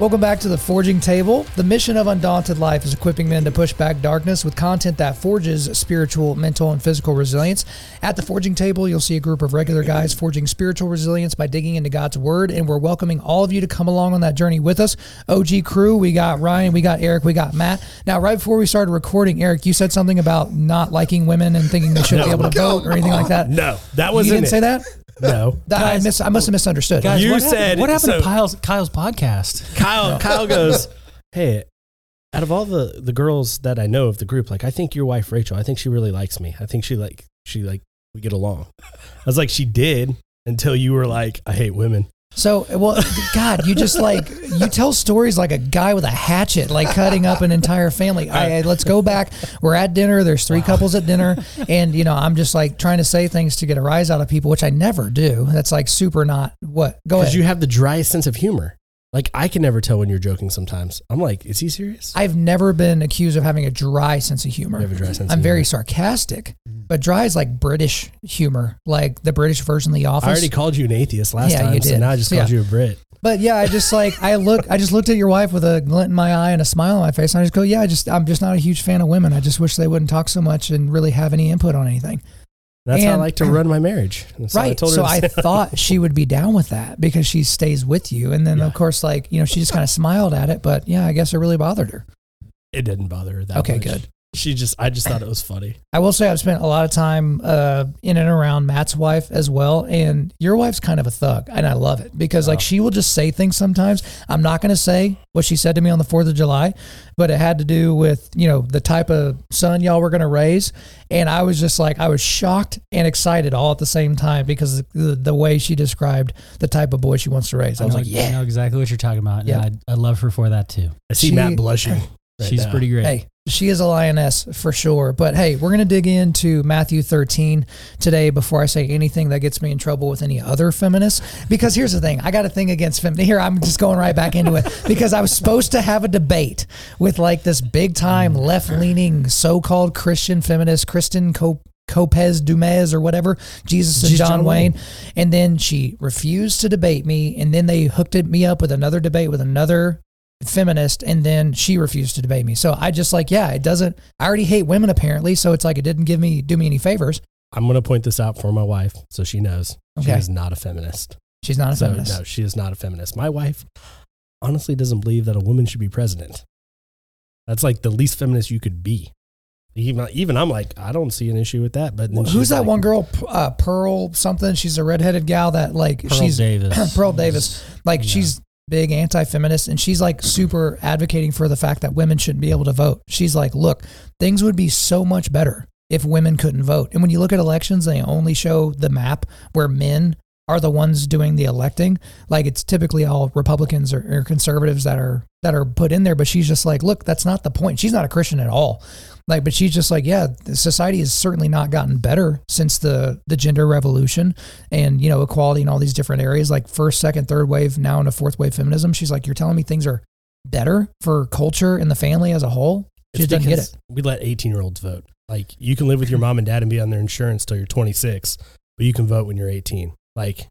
Welcome back to the Forging Table. The mission of Undaunted Life is equipping men to push back darkness with content that forges spiritual, mental, and physical resilience. At the Forging Table, you'll see a group of regular guys forging spiritual resilience by digging into God's Word, and we're welcoming all of you to come along on that journey with us. OG crew, we got Ryan, we got Eric, we got Matt. Now, right before we started recording, Eric, you said something about not liking women and thinking they shouldn't be able to vote or anything like that. No, that wasn't it. You didn't it. say that? No. That- I, Guys- miss, I must have misunderstood. Guys, You what said- happened, what happened so- to Kyle's, Kyle's podcast? Kyle Kyle goes, Hey, out of all the the girls that I know of the group, like I think your wife Rachel, I think she really likes me. I think she like she like we get along. I was like, she did until you were like, I hate women. So, well, God, you just like you tell stories like a guy with a hatchet, like cutting up an entire family. I, let's go back. We're at dinner. There's three couples at dinner, and you know, I'm just like trying to say things to get a rise out of people, which I never do. That's like super not what. Go Because you have the driest sense of humor. Like I can never tell when you're joking sometimes. I'm like, is he serious? I've never been accused of having a dry sense of humor. You have a dry sense I'm very humor. sarcastic, mm-hmm. But dry is like British humor, like the British version of The Office. I already called you an atheist last Yeah, time, you so did. now I just Yeah. called you a Brit. But yeah, I just like I look I just looked at your wife with a glint in my eye and a smile on my face and I just go, Yeah, I just I'm just not a huge fan of women. I just wish they wouldn't talk so much and really have any input on anything. That's how I like to run my marriage. And so I right. told her so I thought she would be down with that because she stays with you. And then Yeah. of course like, you know, she just kind of smiled at it, but yeah, I guess it really bothered her. it didn't bother her that Okay, much. good. She just I just thought it was funny. I will say I've spent a lot of time uh, in and around Matt's wife as well, and your wife's kind of a thug, and I love it because like she will just say things sometimes. I'm not going to say what she said to me on the Fourth of July, but it had to do with you know the type of son y'all were going to raise, and I was just like I was shocked and excited all at the same time because the, the way she described the type of boy she wants to raise. I, was know, like, I yeah, know exactly what you're talking about. Yeah. Yeah, I, I love her for that too. I see She- Matt blushing. right She's now. pretty great. Hey, she is a lioness for sure. But hey, we're going to dig into Matthew 13 today before I say anything that gets me in trouble with any other feminists. Because here's the thing I got a thing against feminists. Here, I'm just going right back into it because I was supposed to have a debate with like this big time mm-hmm. left leaning so called Christian feminist, Kristin Cop- Copez Du Mez or whatever, Jesus and John, John Wayne. Wayne. And then she refused to debate me. And then they hooked it- me up with another debate with another feminist and then she refused to debate me. So I just like, yeah, it doesn't I already hate women apparently, so it's like it didn't give me do me any favors. I'm going to point this out for my wife so she knows she Okay. is not a feminist. She's not a So, feminist. no, she is not a feminist. My wife honestly doesn't believe that a woman should be president. That's like the least feminist you could be. Even, even I'm like, I don't see an issue with that. But then Who's that like, one girl? Uh, Pearl something. She's a redheaded gal that like Pearl she's Davis. Pearl Davis. Like Yeah. she's big anti-feminist and she's like super advocating for the fact that women shouldn't be able to vote. She's like, look, things would be so much better if women couldn't vote. And when you look at elections, they only show the map where men are the ones doing the electing. Like it's typically all Republicans or, or conservatives that are that are put in there. But she's just like, look, that's not the point. She's not a Christian at all. Like, but she's just like, yeah, the society has certainly not gotten better since the the gender revolution and you know equality in all these different areas, like first, second, third wave, now into fourth wave feminism. She's like, you're telling me things are better for culture and the family as a whole. She doesn't get it. We let 18 year olds vote. Like you can live with your mom and dad and be on their insurance till you're 26, but you can vote when you're 18. Like,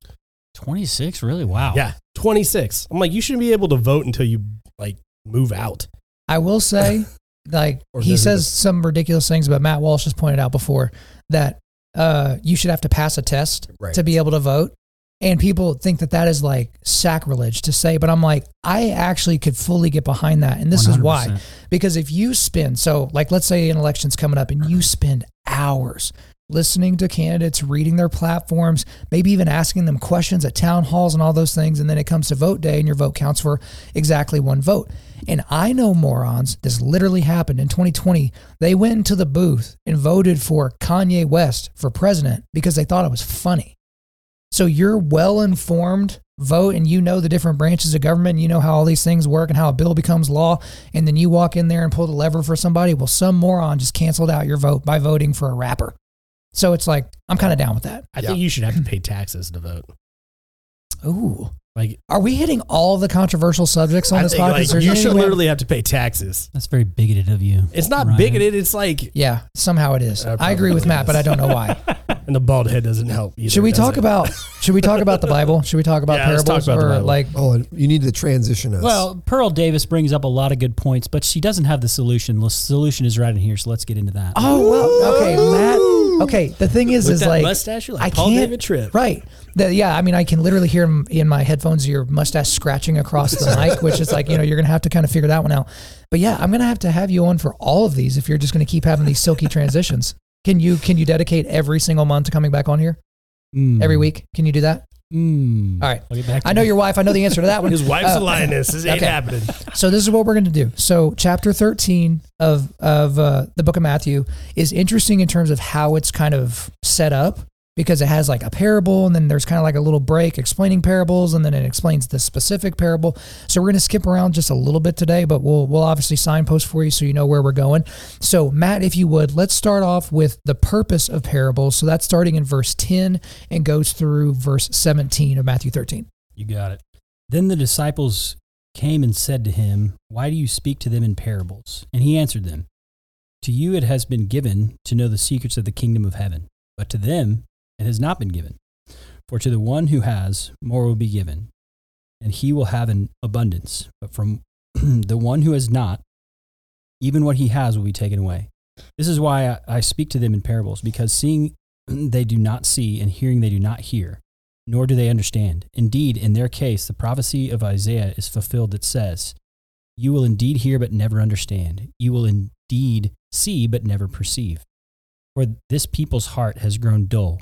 26, really? Wow. yeah, 26. I'm like, you shouldn't be able to vote until you like move out. I will say, like Or he it says just- some ridiculous things, but Matt Walsh has pointed out before that uh, you should have to pass a test Right. to be able to vote. And people think that that is like sacrilege to say, but I'm like, I actually could fully get behind that. And this is why. 100%. Because if you spend, so like let's say an election's coming up and you spend hours listening to candidates, reading their platforms, maybe even asking them questions at town halls and all those things, and then it comes to vote day and your vote counts for exactly one vote. And I know morons, this literally happened in 2020. They went into the booth and voted for Kanye West for president because they thought it was funny. So you're well informed vote and you know the different branches of government, you know how all these things work and how a bill becomes law, and then you walk in there and pull the lever for somebody. Well, some moron just canceled out your vote by voting for a rapper. So it's like I'm kind of down with that. I think you should have to pay taxes to vote. Ooh. Like Are we hitting all the controversial subjects on I this think, podcast? like, There's you any should way- literally have to pay taxes. that's very bigoted of you. It's not Ryan. bigoted. It's like, Yeah, somehow it is. I agree with probably Matt, but I don't know why. and the bald head doesn't help. Either, Should we does talk it? about should we talk about the Bible? Should we talk about Yeah, let's parables talk about the or Bible. like Oh, and you need to transition us. Well, Pearl Davis brings up a lot of good points, but she doesn't have the solution. The solution is right in here, so let's get into that. Oh well, okay, Matt. Okay, the thing is, With is that like mustache, you're like I Paul can't- David Tripp. Right. The, yeah, I mean, I can literally hear in my headphones, your mustache scratching across the mic, which is like, you know, you're going to have to kind of figure that one out. But yeah, I'm going to have to have you on for all of these if you're just going to keep having these silky transitions. Can you can you dedicate every single month to coming back on here Mm. every week? Can you do that? Mm. All right. I'll get back to I know that. your wife. I know the answer to that one. His wife's Uh, a lioness. This ain't okay. happening. So this is what we're going to do. So chapter 13 of of uh, the book of Matthew is interesting in terms of how it's kind of set up because it has like a parable and then there's kind of like a little break explaining parables and then it explains the specific parable. So we're going to skip around just a little bit today, but we'll we'll obviously signpost for you so you know where we're going. So Matt, if you would, let's start off with the purpose of parables. So that's starting in verse 10 and goes through verse 17 of Matthew 13. You got it. Then the disciples came and said to him, Why do you speak to them in parables? And he answered them, To you it has been given to know the secrets of the kingdom of heaven, but to them it has not been given. For to the one who has, more will be given, and he will have an abundance. But from the one who has not, even what he has will be taken away. This is why I, I speak to them in parables, because seeing they do not see, and hearing they do not hear nor do they understand. Indeed, in their case, the prophecy of Isaiah is fulfilled that says, You will indeed hear, but never understand. You will indeed see, but never perceive. For this people's heart has grown dull,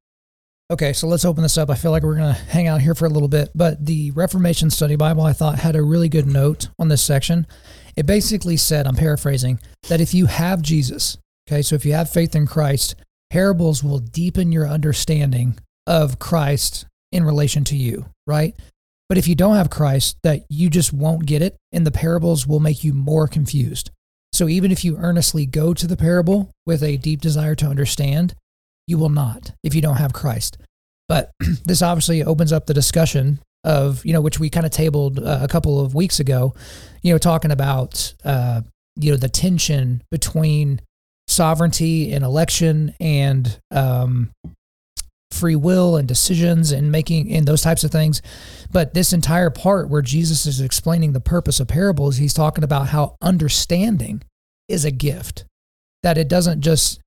Okay, so let's open this up. I feel like we're going to hang out here for a little bit, but the Reformation Study Bible I thought had a really good note on this section. It basically said, I'm paraphrasing, that if you have Jesus, okay, so if you have faith in Christ, parables will deepen your understanding of Christ in relation to you, right? But if you don't have Christ, that you just won't get it, and the parables will make you more confused. So even if you earnestly go to the parable with a deep desire to understand, you will not if you don't have Christ. But this obviously opens up the discussion of, you know, which we kind of tabled uh, a couple of weeks ago, you know, talking about, uh, you know, the tension between sovereignty and election and um, free will and decisions and making and those types of things. But this entire part where Jesus is explaining the purpose of parables, he's talking about how understanding is a gift. That it doesn't just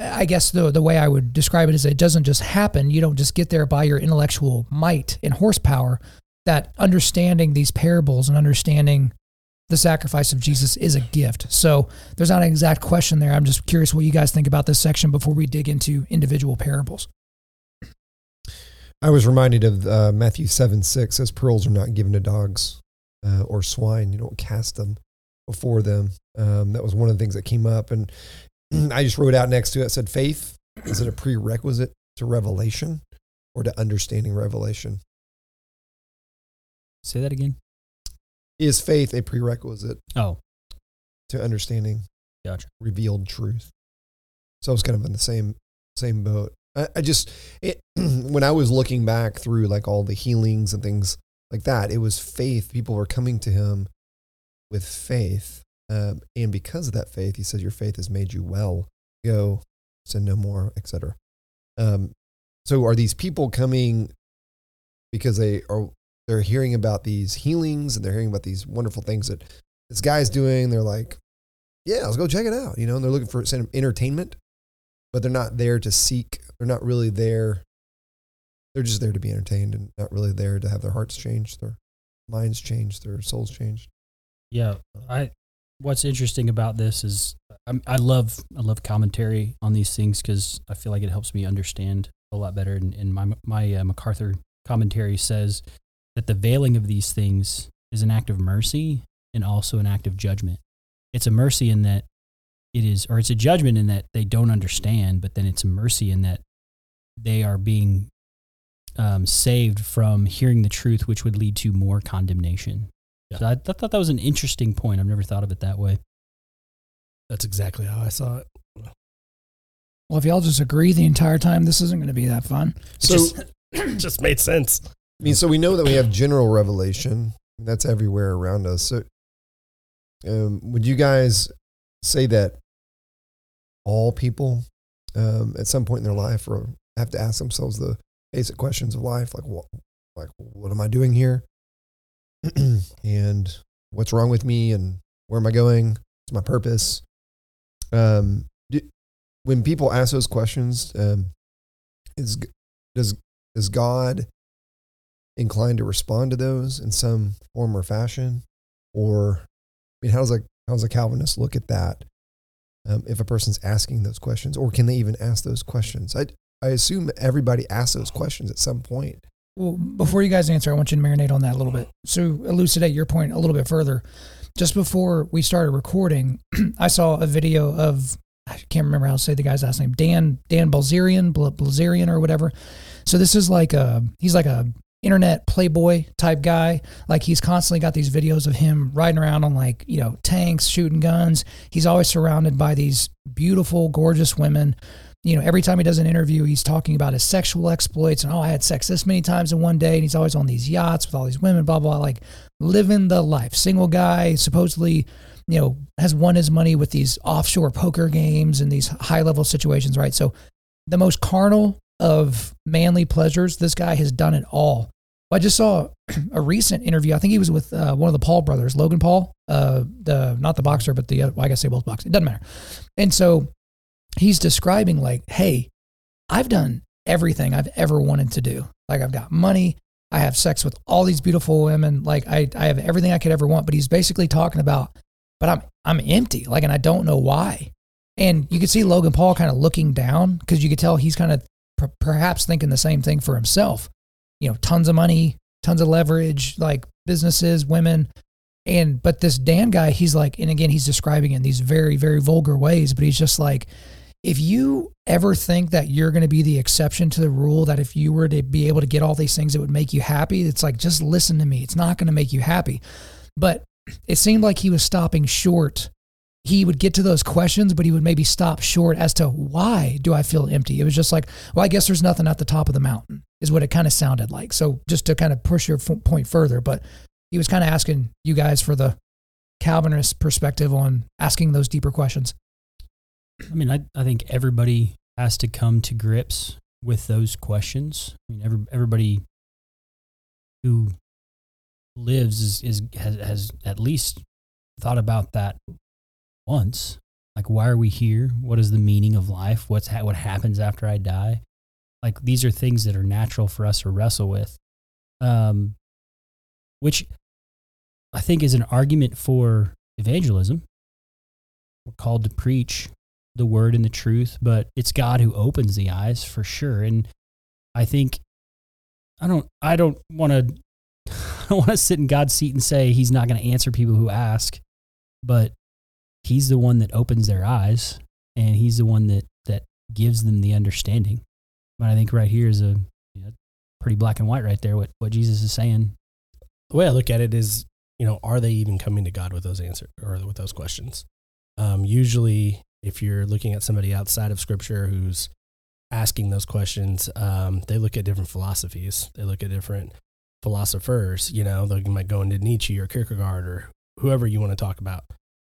I guess the the way I would describe it is it doesn't just happen. You don't just get there by your intellectual might and horsepower. That understanding these parables and understanding the sacrifice of Jesus is a gift. So there's not an exact question there. I'm just curious what you guys think about this section before we dig into individual parables. I was reminded of uh, Matthew 7 6 says, Pearls are not given to dogs uh, or swine. You don't cast them before them. Um, that was one of the things that came up. And Mm, I just wrote out next to it, said, Faith, is it a prerequisite to revelation or to understanding revelation? Say that again. Is faith a prerequisite Oh, to understanding gotcha. revealed truth? So I was kind of in the same same boat. I, I just it, when I was looking back through like all the healings and things like that, it was faith. People were coming to him with faith, um, and because of that faith, he says, "Your faith has made you well. Go, sin no more, etc." Um, so, are these people coming because they are they're hearing about these healings and they're hearing about these wonderful things that this guy's doing? They're like, "Yeah, let's go check it out," you know. And they're looking for some entertainment, but they're not there to seek. They're not really there. They're just there to be entertained and not really there to have their hearts changed, their minds changed, their souls changed. Yeah, I. What's interesting about this is I'm, I love I love commentary on these things because I feel like it helps me understand a lot better. And, and my my uh, MacArthur commentary says that the veiling of these things is an act of mercy and also an act of judgment. It's a mercy in that it is, or it's a judgment in that they don't understand, but then it's a mercy in that they are being um, saved from hearing the truth, which would lead to more condemnation. Yeah. So I, th- thought that was an interesting point. I've never thought of it that way. That's exactly how I saw it. Well, if y'all just agree the entire time, this isn't going to be that fun. So, just, just made sense. I mean, so we know that we have general revelation. That's everywhere around us. So, um, would you guys say that all people um, at some point in their life or have to ask themselves the basic questions of life, like what, like what am I doing here, and what's wrong with me, and where am I going? What's my purpose? Um, do, when people ask those questions, um, is does is God inclined to respond to those in some form or fashion, or I mean, how does a how does a Calvinist look at that? Um, if a person's asking those questions, or can they even ask those questions? I I assume everybody asks those questions at some point. Well, before you guys answer, I want you to marinate on that a little bit. So, elucidate your point a little bit further. Just before we started recording, I saw a video of I can't remember how to say the guy's last name, Dan Dan Balzerian, Balzerian or whatever. So this is like a he's like a internet playboy type guy. Like he's constantly got these videos of him riding around on like you know tanks, shooting guns. He's always surrounded by these beautiful, gorgeous women you know, every time he does an interview, he's talking about his sexual exploits and oh, I had sex this many times in one day, and he's always on these yachts with all these women, blah blah, like living the life. Single guy, supposedly, you know, has won his money with these offshore poker games and these high level situations, right? So, the most carnal of manly pleasures, this guy has done it all. I just saw a recent interview. I think he was with uh, one of the Paul brothers, Logan Paul, uh, the not the boxer, but the well, I guess they both box. It doesn't matter. And so he's describing like, hey, I've done everything I've ever wanted to do. Like I've got money, I have sex with all these beautiful women, like I, I have everything I could ever want. But he's basically talking about, but I'm I'm empty, like, and I don't know why. And you could see Logan Paul kind of looking down because you could tell he's kind of per- perhaps thinking the same thing for himself. You know, tons of money, tons of leverage, like businesses, women. And but this Dan guy, he's like, and again, he's describing in these very, very vulgar ways, but he's just like, if you ever think that you're going to be the exception to the rule, that if you were to be able to get all these things, it would make you happy, it's like, just listen to me. It's not going to make you happy. But it seemed like he was stopping short. He would get to those questions, but he would maybe stop short as to why do I feel empty? It was just like, well, I guess there's nothing at the top of the mountain, is what it kind of sounded like. So just to kind of push your point further, but he was kind of asking you guys for the Calvinist perspective on asking those deeper questions. I mean, I, I think everybody has to come to grips with those questions. I mean, every, everybody who lives is, is has, has at least thought about that once. Like, why are we here? What is the meaning of life? What's ha- what happens after I die? Like, these are things that are natural for us to wrestle with, um, which I think is an argument for evangelism. We're called to preach the word and the truth, but it's God who opens the eyes for sure. And I think I don't I don't want to I don't want to sit in God's seat and say he's not going to answer people who ask, but he's the one that opens their eyes and he's the one that that gives them the understanding. But I think right here is a you know, pretty black and white right there what what Jesus is saying. The way I look at it is, you know, are they even coming to God with those answers or with those questions? Um, usually, if you're looking at somebody outside of Scripture who's asking those questions, um, they look at different philosophies. They look at different philosophers. You know, they might go into Nietzsche or Kierkegaard or whoever you want to talk about.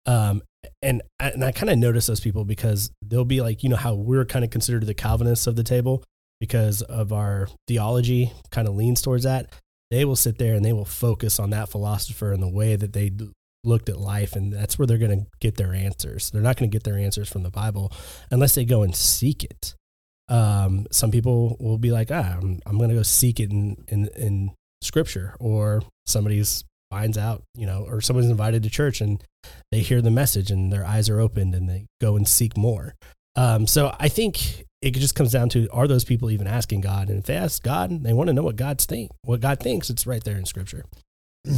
Um, and and I kind of notice those people because they'll be like, you know, how we're kind of considered the Calvinists of the table because of our theology kind of leans towards that. They will sit there and they will focus on that philosopher and the way that they looked at life, and that's where they're going to get their answers. They're not going to get their answers from the Bible unless they go and seek it. Um, some people will be like, ah, I'm, I'm going to go seek it in, in, in scripture, or somebody's finds out, you know, or someone's invited to church and they hear the message and their eyes are opened and they go and seek more. Um, so I think it just comes down to are those people even asking God? And if they ask God, they want to know what God's think, what God thinks. It's right there in Scripture.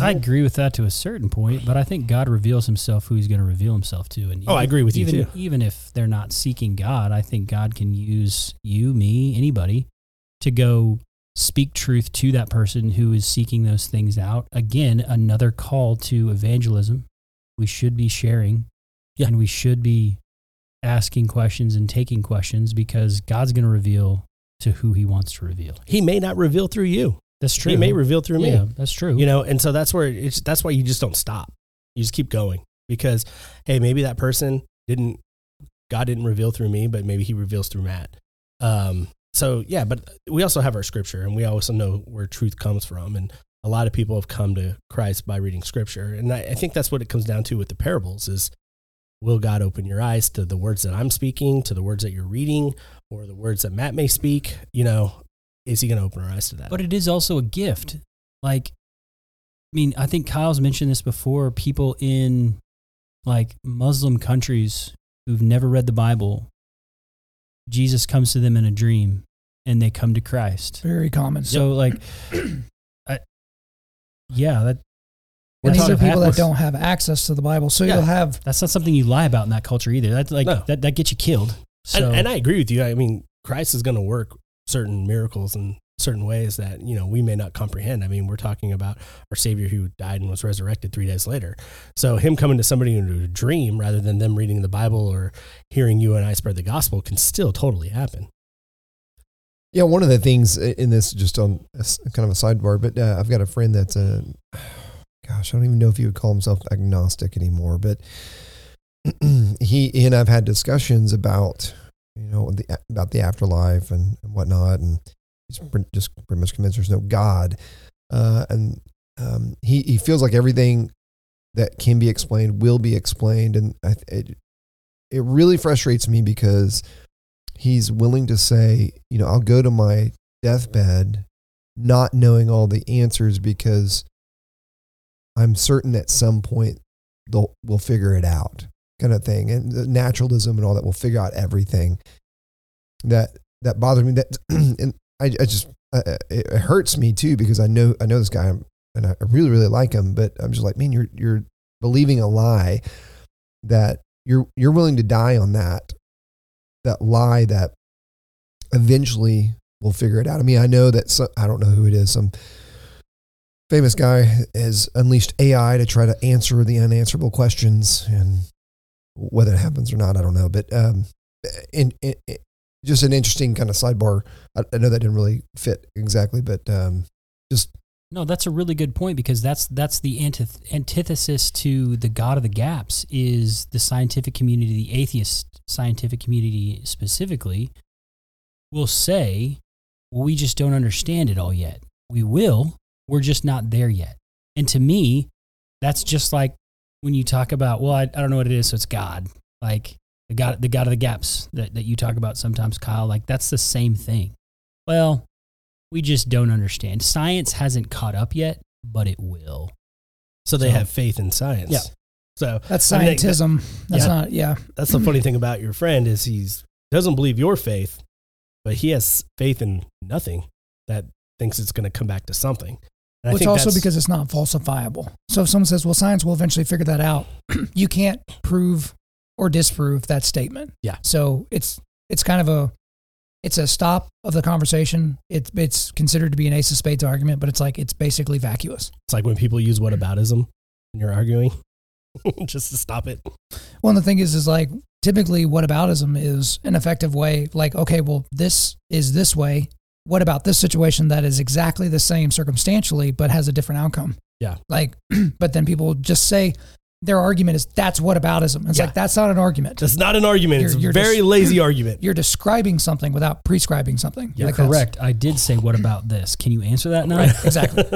I agree with that to a certain point, but I think God reveals himself who he's going to reveal himself to. And Oh, I agree with you, even, too. Even if they're not seeking God, I think God can use you, me, anybody to go speak truth to that person who is seeking those things out. Again, another call to evangelism. We should be sharing Yeah. and we should be asking questions and taking questions because God's going to reveal to who he wants to reveal. He may not reveal through you. That's true. He may reveal through me. Yeah, that's true. you know and so that's where it's that's why you just don't stop you just keep going because hey maybe that person didn't god didn't reveal through me but maybe he reveals through matt um so yeah but we also have our scripture and we also know where truth comes from and a lot of people have come to christ by reading scripture and i, I think that's what it comes down to with the parables is will god open your eyes to the words that i'm speaking to the words that you're reading or the words that matt may speak you know is he going to open our eyes to that But it is also a gift. Like, I mean, I think Kyle's mentioned this before. People in like Muslim countries who've never read the Bible, Jesus comes to them in a dream and they come to Christ. Very common. So, like, I, yeah, that and these are people that don't have access to the Bible. So Yeah. you'll have that's not something you lie about in that culture either. That's like No. that, that gets you killed. So, and, and I agree with you. I mean, Christ is going to work certain miracles and certain ways that you know we may not comprehend. I mean, we're talking about our Savior who died and was resurrected three days later. So him coming to somebody in a dream rather than them reading the Bible or hearing you and I spread the gospel can still totally happen. Yeah, one of the things in this, just on kind of a sidebar, but uh, I've got a friend that's a, gosh, I don't even know if he would call himself agnostic anymore, but he and I've had discussions about, you know, the, about the afterlife and, and whatnot, and he's pre- just pretty much convinced there's no God, uh, and um, he he feels like everything that can be explained will be explained, and I, it it really frustrates me because he's willing to say, you know, I'll go to my deathbed not knowing all the answers because I'm certain at some point they'll we'll figure it out, kind of thing. And naturalism and all that will figure out everything. That that bothers me. That and I, I just uh, it it hurts me too because I know I know this guy and I really really like him, but I'm just like, man, you're you're believing a lie that you're you're willing to die on that that lie that eventually we'll figure it out. I mean, I know that some, I don't know who it is. Some famous guy has unleashed AI to try to answer the unanswerable questions, and whether it happens or not, I don't know. But um, in, in, in- just an interesting kind of sidebar. I, I know that didn't really fit exactly, but um, just No, that's a really good point because that's that's the antith- antithesis to the God of the gaps is the scientific community, the atheist scientific community specifically, will say, well, we just don't understand it all yet. We will, we're just not there yet. And to me, that's just like when you talk about, well, I, I don't know what it is, so it's God. Like the God, the God of the gaps that, that you talk about sometimes, Kyle, like that's the same thing. Well, we just don't understand. Science hasn't caught up yet, but it will. So they So- have faith in science. Yeah. So that's I mean, that- scientism. That's Yeah. not yeah. that's the funny thing about your friend is he's doesn't believe your faith, but he has faith in nothing that thinks it's going to come back to something. Well, it's also because it's not falsifiable. So if someone says, "Well, science will eventually figure that out," you can't prove or disprove that statement. Yeah. So it's it's kind of a it's a stop of the conversation. It's it's considered to be an ace of spades argument, but it's like it's basically vacuous. it's like when people use whataboutism when you're arguing, just to stop it. Well, and the thing is, is like typically whataboutism is an effective way. Like, okay, well, this is this way. What about this situation that is exactly the same circumstantially, but has a different outcome? Yeah. Like, but then people just say their argument is that's whataboutism. It's Yeah. like that's not an argument. That's not an argument. You're- it's a you're very just- lazy argument. You're describing something without prescribing something. You're Like, correct. I did say, what about this? Can you answer that now? Right, exactly.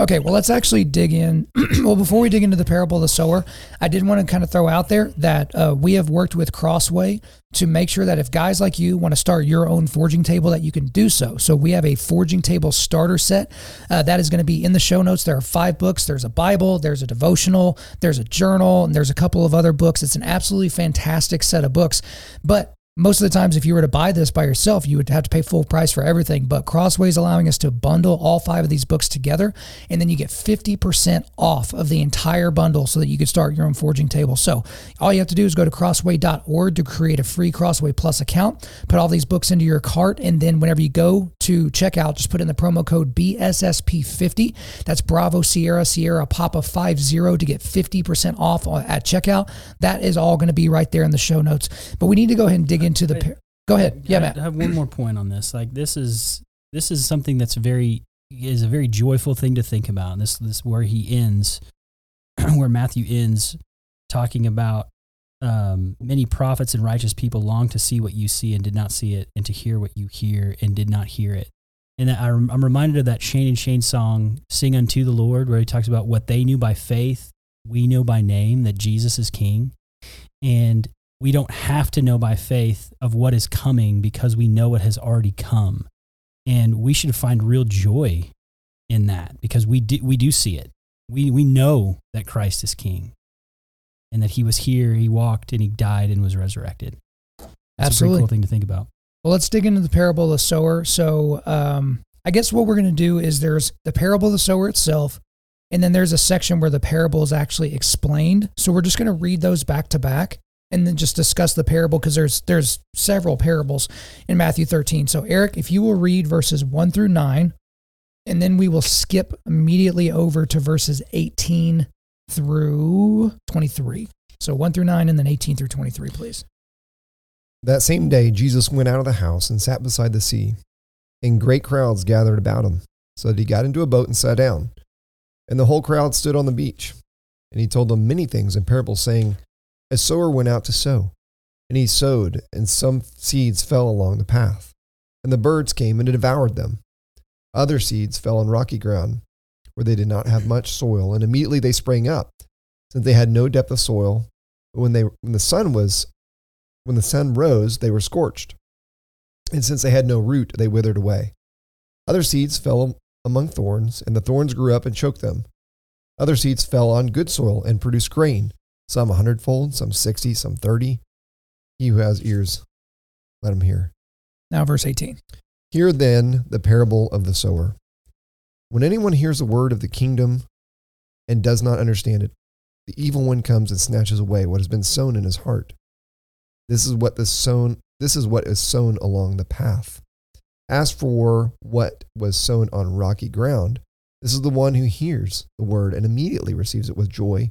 Okay, well, let's actually dig in. well, before we dig into the parable of the sower, I did want to kind of throw out there that uh, we have worked with Crossway to make sure that if guys like you want to start your own forging table, that you can do so. So we have a forging table starter set uh, that is going to be in the show notes. There are five books. There's a Bible, there's a devotional, there's a journal, and there's a couple of other books. It's an absolutely fantastic set of books. But most of the times, if you were to buy this by yourself, you would have to pay full price for everything. But Crossway is allowing us to bundle all five of these books together, and then you get 50% off of the entire bundle so that you could start your own forging table. So all you have to do is go to crossway.org to create a free Crossway Plus account, put all these books into your cart, and then whenever you go to checkout, just put in the promo code BSSP50. That's Bravo Sierra Sierra Papa 50 to get 50% off at checkout. That is all going to be right there in the show notes. But we need to go ahead and dig into the. Par- go ahead, yeah, I Matt. have one more point on this. Like this is this is something that's very is a very joyful thing to think about. And This this where he ends, where Matthew ends, talking about um, many prophets and righteous people long to see what you see and did not see it, and to hear what you hear and did not hear it. And I, I'm reminded of that Shane and Shane song, "Sing unto the Lord," where he talks about what they knew by faith, we know by name that Jesus is King, and we don't have to know by faith of what is coming because we know what has already come. And we should find real joy in that because we do, we do see it. We, we know that Christ is king and that he was here, he walked, and he died and was resurrected. That's Absolutely. a pretty cool thing to think about. Well, let's dig into the parable of the sower. So, um, I guess what we're going to do is there's the parable of the sower itself, and then there's a section where the parable is actually explained. So, we're just going to read those back to back and then just discuss the parable because there's there's several parables in Matthew 13. So, Eric, if you will read verses 1 through 9, and then we will skip immediately over to verses 18 through 23. So, 1 through 9 and then 18 through 23, please. That same day, Jesus went out of the house and sat beside the sea, and great crowds gathered about him, so that he got into a boat and sat down. And the whole crowd stood on the beach. And he told them many things in parables, saying, A sower went out to sow, and he sowed, and some seeds fell along the path, and the birds came and devoured them. Other seeds fell on rocky ground, where they did not have much soil, and immediately they sprang up, since they had no depth of soil. But when they when the sun was when the sun rose, they were scorched. And since they had no root, they withered away. Other seeds fell among thorns, and the thorns grew up and choked them. Other seeds fell on good soil and produced grain, some a hundredfold, some sixty, some thirty. He who has ears, let him hear. Now, verse 18. Hear then the parable of the sower. When anyone hears the word of the kingdom and does not understand it, the evil one comes and snatches away what has been sown in his heart. This is what the sown this is what is sown along the path. As for what was sown on rocky ground, this is the one who hears the word and immediately receives it with joy.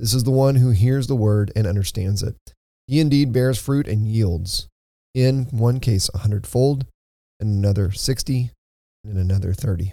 this is the one who hears the word and understands it. He indeed bears fruit and yields, in one case a hundredfold, in another sixty, and in another thirty.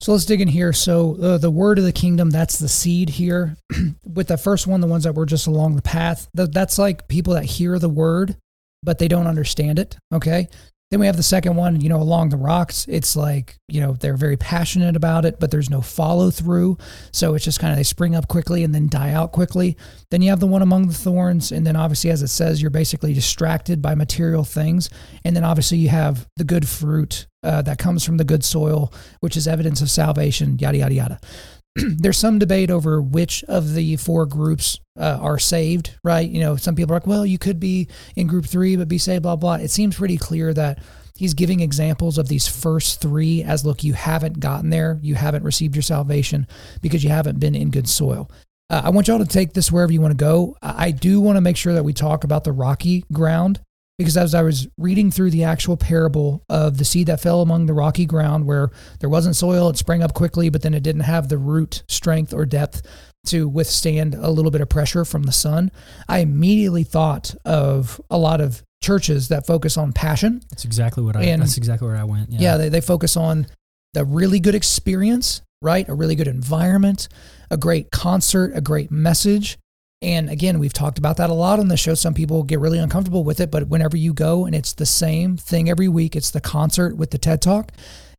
So let's dig in here. So uh, the word of the kingdom, that's the seed here. With the first one, the ones that were just along the path, that's like people that hear the word, but they don't understand it. Okay. Then we have the second one, you know, along the rocks. It's like, you know, they're very passionate about it, but there's no follow through. So it's just kind of they spring up quickly and then die out quickly. Then you have the one among the thorns. And then obviously, as it says, you're basically distracted by material things. And then obviously, you have the good fruit uh, that comes from the good soil, which is evidence of salvation, yada, yada, yada. There's some debate over which of the four groups uh, are saved, right? You know, some people are like, well, you could be in group three, but be saved, blah, blah. It seems pretty clear that he's giving examples of these first three as look, you haven't gotten there, you haven't received your salvation because you haven't been in good soil. Uh, I want y'all to take this wherever you want to go. I do want to make sure that we talk about the rocky ground because as I was reading through the actual parable of the seed that fell among the rocky ground where there wasn't soil, it sprang up quickly, but then it didn't have the root strength or depth to withstand a little bit of pressure from the sun, I immediately thought of a lot of churches that focus on passion. That's exactly what I. And- that's exactly where I went. Yeah, they, they focus on the really good experience, right? A really good environment, a great concert, a great message. And again, we've talked about that a lot on the show. Some people get really uncomfortable with it, but whenever you go and it's the same thing every week, it's the concert with the TED Talk,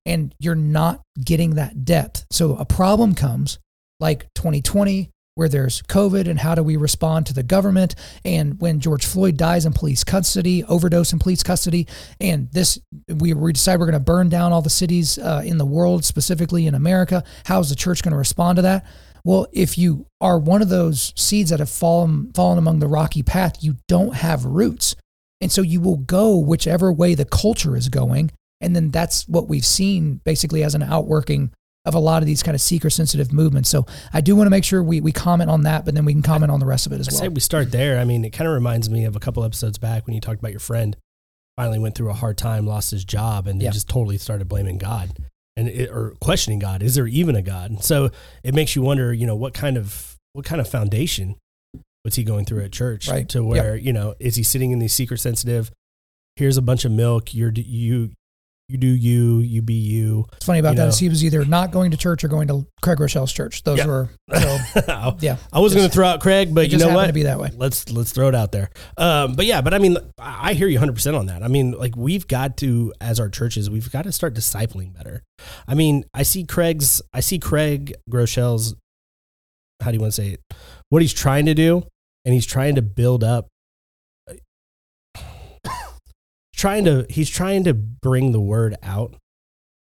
and you're not getting that depth. So a problem comes like 2020, where there's COVID and how do we respond to the government, and when George Floyd dies in police custody, overdose in police custody, and this we, we decide we're going to burn down all the cities uh, in the world, specifically in America. How is the church going to respond to that? Well, if you are one of those seeds that have fallen fallen among the rocky path, you don't have roots. And so you will go whichever way the culture is going. And then that's what we've seen basically as an outworking of a lot of these kind of seeker sensitive movements. So I do want to make sure we, we comment on that, but then we can comment on the rest of it as I well. say we start there. I mean, it kind of reminds me of a couple episodes back when you talked about your friend finally went through a hard time, lost his job, and Yeah. just totally started blaming God and it, or questioning God. Is there even a God? And So it makes you wonder, you know, what kind of what kind of foundation was he going through at church Right. to where you know is he sitting in these seeker sensitive? Here's a bunch of milk. You're you you do you you be you. It's funny about you that know. is he was either not going to church or going to Craig Groeschel's church. Those Yeah. were, so yeah. I was going to throw out Craig, but you know what? to be that way. let's let's throw it out there. Um, but yeah, but I mean, I I hear you 100 percent on that. I mean, like we've got to, as our churches, we've got to start discipling better. I mean, I see Craig's, I see Craig Groeschel's. How do you want to say it? What he's trying to do, and he's trying to build up. Trying to, he's trying to bring the word out.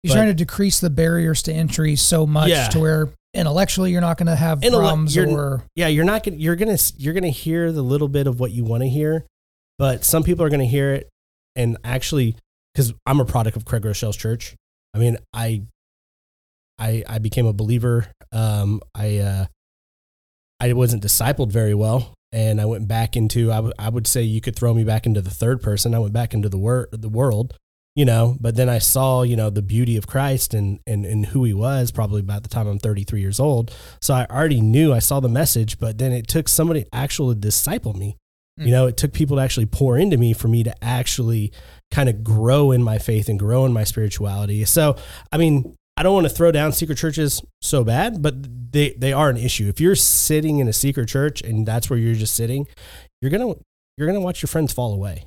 He's trying to decrease the barriers to entry so much Yeah. to where intellectually you're not going to have problems or yeah, you're not gonna you're gonna you're gonna hear the little bit of what you want to hear, but some people are gonna hear it and actually because I'm a product of Craig Groeschel's church. I mean, I I I became a believer. Um, I uh, I wasn't discipled very well, and I went back into I would I would say you could throw me back into the third person. I went back into the wor- the world, you know. But then I saw you know the beauty of Christ and and and who He was. Probably about the time I'm 33 years old, so I already knew I saw the message. But then it took somebody actually to disciple me. You Mm. know, it took people to actually pour into me for me to actually kind of grow in my faith and grow in my spirituality. So, I mean, I don't want to throw down seeker churches so bad, but they, they are an issue. If you're sitting in a seeker church and that's where you're just sitting, you're gonna you're gonna watch your friends fall away.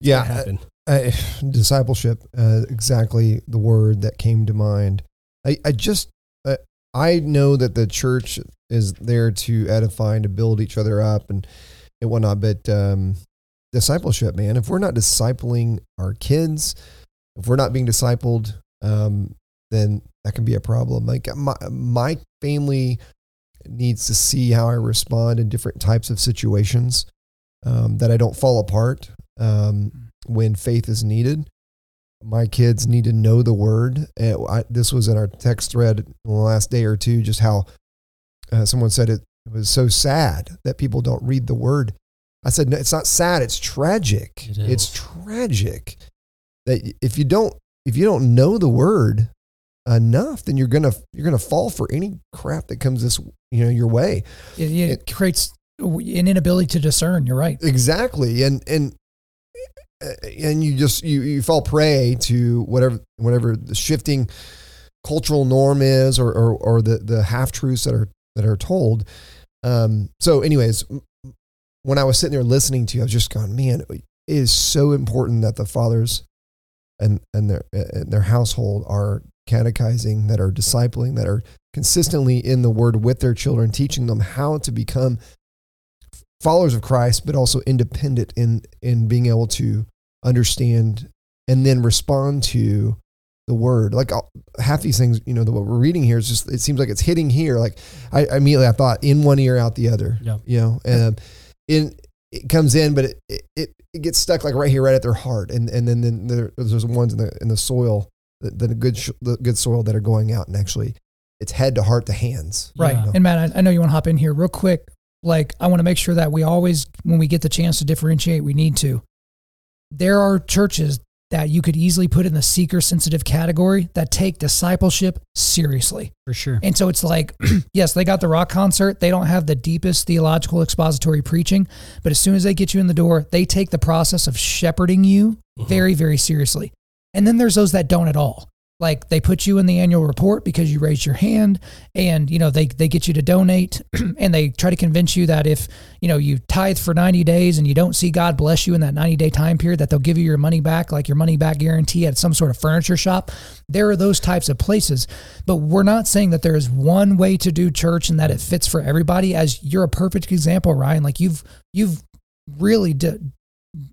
Yeah, What happen? I, discipleship, uh, exactly the word that came to mind. I, I just, uh, I know that the church is there to edify and to build each other up and, and whatnot, but um, discipleship, man, if we're not discipling our kids, if we're not being discipled, um, then that can be a problem. Like my, my family needs to see how I respond in different types of situations, um, that I don't fall apart. Um, when faith is needed. My kids need to know the word. Uh, I, this was in our text thread in the last day or two, just how uh, someone said it, it was so sad that people don't read the word. I said, no, it's not sad. It's tragic. It. It's tragic that if you don't, if you don't know the word enough, then you're going to, you're to fall for any crap that comes this, you know, your way. it, it It- creates an inability to discern. You're right. Exactly. And, and, uh, and you just you, you fall prey to whatever whatever the shifting cultural norm is or or, or the the half truths that are that are told um so anyways when i was sitting there listening to you i was just going man it is so important that the fathers and and their and their household are catechizing that are discipling that are consistently in the word with their children teaching them how to become followers of Christ, but also independent in in being able to understand and then respond to the word. Like half these things, you know, the, what we're reading here is just it seems like it's hitting here. Like I, I immediately I thought in one ear out the other. Yeah. You know, and in it comes in, but it, it it gets stuck like right here, right at their heart, and and then then there, there's ones in the in the soil, the, the good sh- the good soil that are going out and actually it's head to heart to hands. Right. Yeah. And Matt, I, I know you want to hop in here real quick. Like, I want to make sure that we always, when we get the chance to differentiate, we need to. There are churches that you could easily put in the seeker sensitive category that take discipleship seriously. for sure. And so it's like, yes, they got the rock concert. They don't have the deepest theological expository preaching, but as soon as they get you in the door, they take the process of shepherding you Mhm. very, very seriously. And then there's those that don't at all. like they put you in the annual report because you raised your hand and you know they, they get you to donate and they try to convince you that if you know you tithe for 90 days and you don't see god bless you in that 90 day time period that they'll give you your money back like your money back guarantee at some sort of furniture shop. There are those types of places. But we're not saying that there is one way to do church and that it fits for everybody. As you're a perfect example ryan like you've you've really d-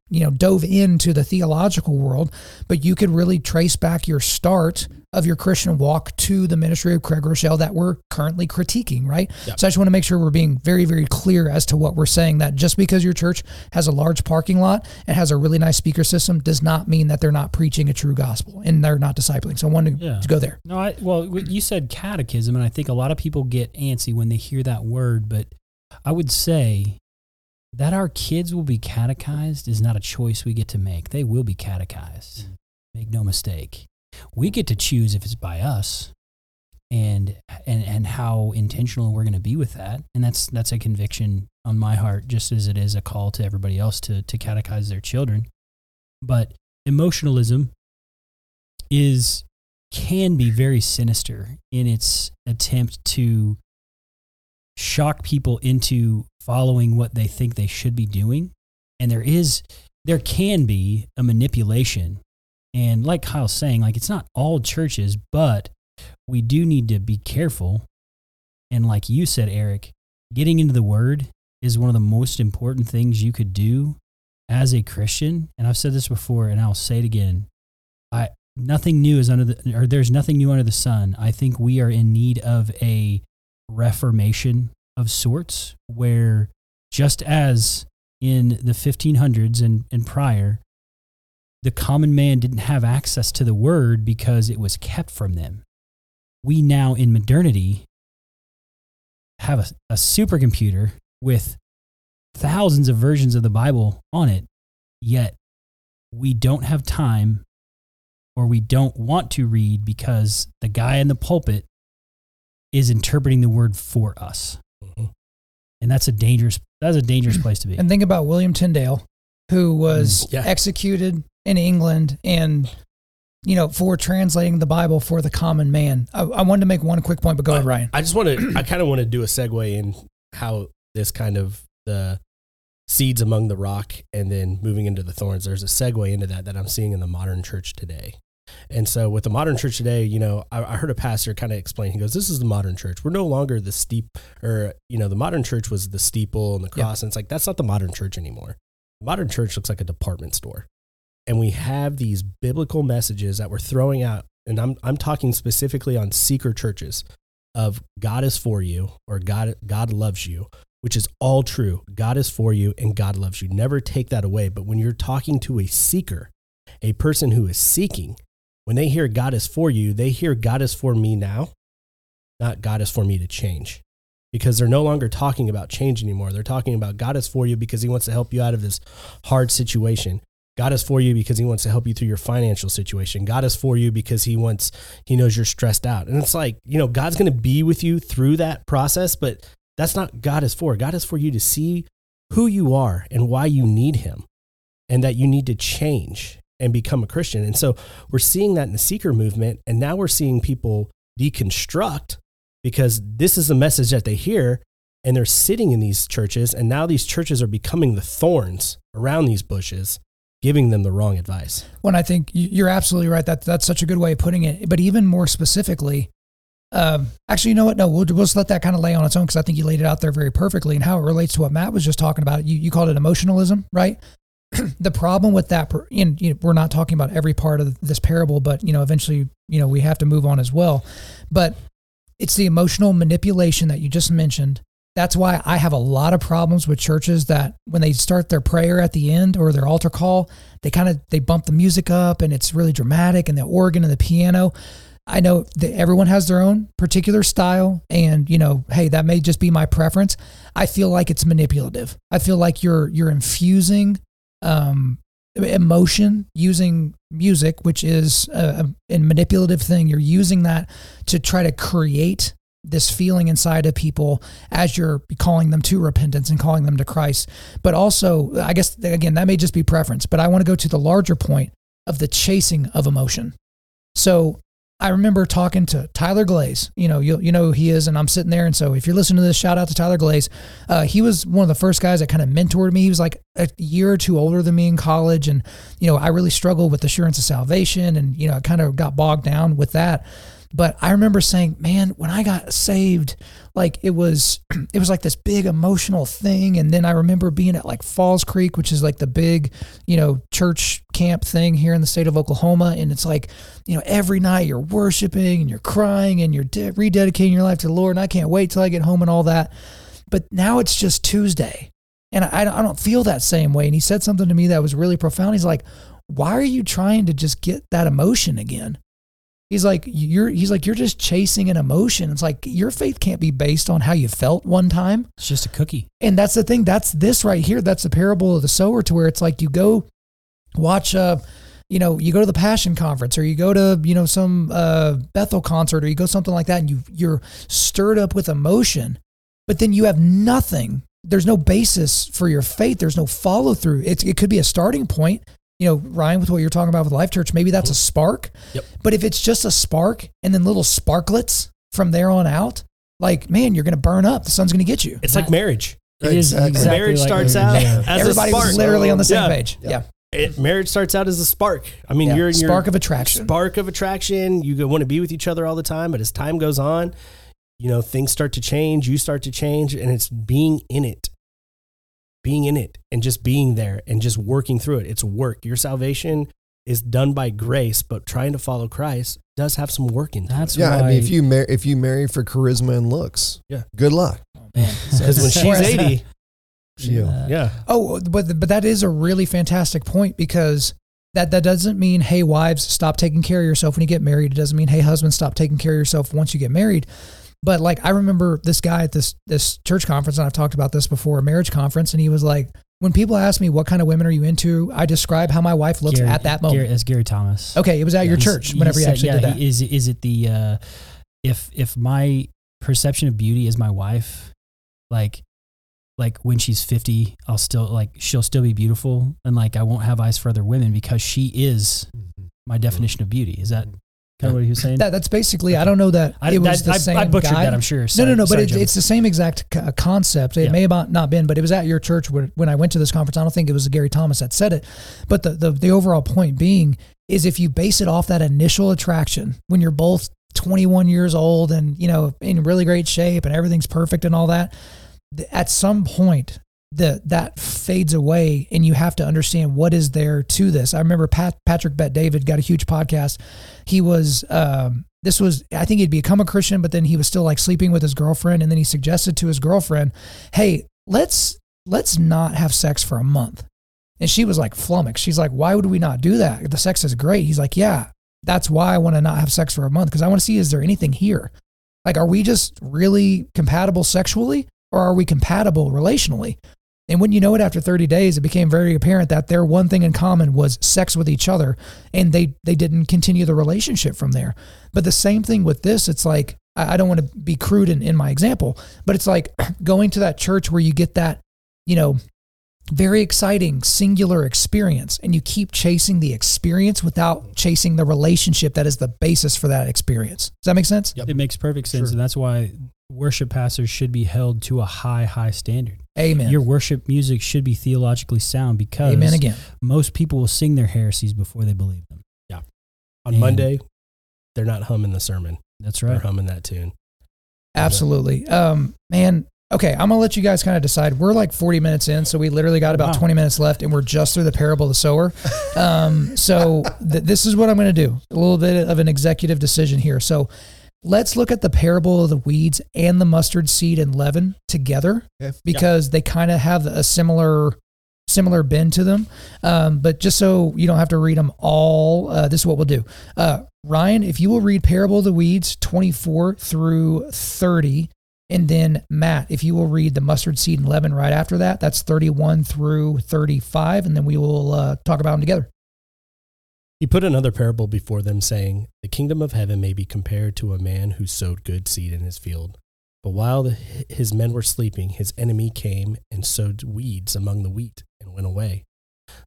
you know dove into the theological world but you could really trace back your start of your christian walk to the ministry of Craig Groeschel that we're currently critiquing right Yep. so i just want to make sure we're being very very clear as to what we're saying that just because your church has a large parking lot and has a really nice speaker system does not mean that they're not preaching a true gospel and they're not discipling so i wanted Yeah. to go there No, I well, you said catechism, and I think a lot of people get antsy when they hear that word. But I would say that our kids will be catechized is not a choice we get to make. They will be catechized. Mm. Make no mistake. We get to choose if it's by us, and and and how intentional we're going to be with that. And that's that's a conviction on my heart, just as it is a call to everybody else to to catechize their children. But emotionalism is can be very sinister in its attempt to shock people into following what they think they should be doing. And there is there can be a manipulation. And like Kyle's saying like it's not all churches but we do need to be careful. And like you said Eric getting into the word is one of the most important things you could do as a Christian. And I've said this before and I'll say it again. I nothing new is under the or there's nothing new under the sun. I think we are in need of a reformation of sorts where just as in the 1500s and, and prior the common man didn't have access to the word because it was kept from them. We now in modernity have a, a supercomputer with thousands of versions of the Bible on it, yet we don't have time or we don't want to read because the guy in the pulpit is interpreting the word for us. And that's a dangerous that's a dangerous place to be. And think about William Tyndale, who was Mm, yeah. executed in England and, you know, for translating the Bible for the common man. I, I wanted to make one quick point, but go ahead, Ryan. I just want to. I kind of want to do a segue in how this kind of the seeds among the rock and then moving into the thorns. There's a segue into that that I'm seeing in the modern church today. And so with the modern church today, you know, I, I heard a pastor kind of explain. He goes, "This is the modern church. We're no longer the steep, or you know, the modern church was the steeple and the Yeah. cross. And it's like that's not the modern church anymore. Modern church looks like a department store, and we have these biblical messages that we're throwing out. And I'm I'm talking specifically on seeker churches of God is for you or God God loves you, which is all true. God is for you and God loves you. Never take that away. But when you're talking to a seeker, a person who is seeking, when they hear God is for you, they hear God is for me now, not God is for me to change. Because they're no longer talking about change anymore. They're talking about God is for you because he wants to help you out of this hard situation. God is for you because he wants to help you through your financial situation. God is for you because he wants he knows you're stressed out. And it's like, you know, God's going to be with you through that process, but that's not God is for. God is for you to see who you are and why you need him and that you need to change and become a Christian. And so we're seeing that in the seeker movement and now we're seeing people deconstruct because this is the message that they hear and they're sitting in these churches and now these churches are becoming the thorns around these bushes giving them the wrong advice. When I think you- you're absolutely right. That that's such a good way of putting it. But even more specifically, um, actually, you know what? No, we'll, we'll just let that kind of lay on its own because I think you laid it out there very perfectly and how it relates to what Matt was just talking about. You you called it emotionalism, right? the problem with that, and you know, we're not talking about every part of this parable, but you know, eventually, you know, we have to move on as well. But it's the emotional manipulation that you just mentioned. That's why I have a lot of problems with churches that when they start their prayer at the end or their altar call, they kind of they bump the music up and it's really dramatic and the organ and the piano. I know that everyone has their own particular style and you know, hey, that may just be my preference. I feel like it's manipulative. I feel like you're you're infusing um emotion using music, which is a, a manipulative thing. You're using that to try to create this feeling inside of people as you're calling them to repentance and calling them to Christ. But also, I guess, again, that may just be preference, but I want to go to the larger point of the chasing of emotion. So I remember talking to Tyler Glaze. You know, you, you know who he is, and I'm sitting there. And so, if you're listening to this, shout out to Tyler Glaze. Uh, he was one of the first guys that kind of mentored me. He was like a year or two older than me in college, and you know, I really struggled with assurance of salvation, and you know, I kind of got bogged down with that. But I remember saying, man, when I got saved, like it was, it was like this big emotional thing. And then I remember being at like Falls Creek, which is like the big, you know, church camp thing here in the state of Oklahoma. And it's like, you know, every night you're worshiping and you're crying and you're de- rededicating your life to the Lord. And I can't wait till I get home and all that. But now it's just Tuesday. And I, I don't feel that same way. And he said something to me that was really profound. He's like, why are you trying to just get that emotion again? He's like, you're, he's like, you're just chasing an emotion. It's like your faith can't be based on how you felt one time. It's just a cookie. And that's the thing. That's this right here. That's the parable of the sower to where it's like you go watch, uh, you know, you go to the Passion Conference or you go to, you know, some uh, Bethel concert or you go something like that and you, you're stirred up with emotion, but then you have nothing. There's no basis for your faith. There's no follow through. It, it could be a starting point. You know, Ryan, with what you're talking about with Life Church, maybe that's a spark. Yep. But if it's just a spark and then little sparklets from there on out, like, man, you're going to burn up. The sun's going to get you. It's like marriage. It is Exactly. exactly marriage like starts marriage, out yeah. as Everybody a spark. was literally on the same Yeah. page. Yeah. Yeah. It, marriage starts out as a spark. I mean, Yeah. you're in your Spark of attraction. Spark of attraction. You want to be with each other all the time, but as time goes on, you know things start to change. You start to change, and it's being in it, being in it, and just being there, and just working through it. It's work. Your salvation is done by grace, but trying to follow Christ does have some work into That's it. Yeah, why. I mean, if you mar- if you marry for charisma and looks, Yeah. good luck. Because when she's eighty, You. Uh, yeah, Oh, but but that is a really fantastic point because that that doesn't mean hey wives stop taking care of yourself when you get married. It doesn't mean hey husbands stop taking care of yourself once you get married. But like I remember this guy at this this church conference, and I've talked about this before, a marriage conference, and he was like, when people ask me what kind of women are you into, I describe how my wife looks Gary- at that moment. Gary, that's Gary Thomas. okay, it was at your He's- church he whenever you said- actually yeah, did that. he- Is is it the uh, if if my perception of beauty is my wife, like like when she's fifty, I'll still like she'll still be beautiful, and like I won't have eyes for other women because she is my definition of beauty. Is that kind of what he was saying? that that's basically I don't know that I, it was that- the I, same I butchered guy. that. I'm sure. No, Sorry- no, no. But sorry, it's, the same exact c- uh, concept. It Yeah. may have not- not been, but it was at your church when, when I went to this conference. I don't think it was Gary Thomas that said it. But the, the, the overall point being is if you base it off that initial attraction when you're both 21 years old and, you know, in really great shape and everything's perfect and all that, at some point, the, that fades away and you have to understand what is there to this. I remember Pat, Patrick Bet David got a huge podcast. He was, um, this was i think he'd become a christian but then he was still like sleeping with his girlfriend and then he suggested to his girlfriend hey let's let's not have sex for a month. And she was like flummoxed. She's like why would we not do that? The sex is great. He's like yeah that's why i want to not have sex for a month because i want to see is there anything here? Like are we just really compatible sexually or are we compatible relationally and when you know it after 30 days it became very apparent that their one thing in common was sex with each other and they they didn't continue the relationship from there but the same thing with this it's like i, I don't want to be crude in, in my example but it's like going to that church where you get that you know very exciting singular experience and you keep chasing the experience without chasing the relationship that is the basis for that experience does that make sense It makes perfect sense, Sure. and that's why worship pastors should be held to a high, high standard. Amen Your worship music should be theologically sound because amen again most people will sing their heresies before they believe them. Yeah. On And- Monday, they're not humming the sermon; That's right. they're humming that tune. Absolutely. Um, man, okay, I'm gonna let you guys kind of decide. We're like 40 minutes in, so we literally got about Wow. 20 minutes left, and we're just through the parable of the sower. Um, so th- this is what I'm gonna do. A little bit of an executive decision here. So let's look at the parable of the weeds and the mustard seed and leaven together Okay. because they kind of have a similar similar bend to them. Um, but just so you don't have to read them all, uh, this is what we'll do. Uh, Ryan, if you will read Parable of the Weeds 24 through 30, and then Matt, if you will read the mustard seed and leaven right after that, that's 31 through 35, and then we will uh, talk about them together. He put another parable before them, saying, The kingdom of heaven may be compared to a man who sowed good seed in his field. But while the, his men were sleeping, his enemy came and sowed weeds among the wheat and went away.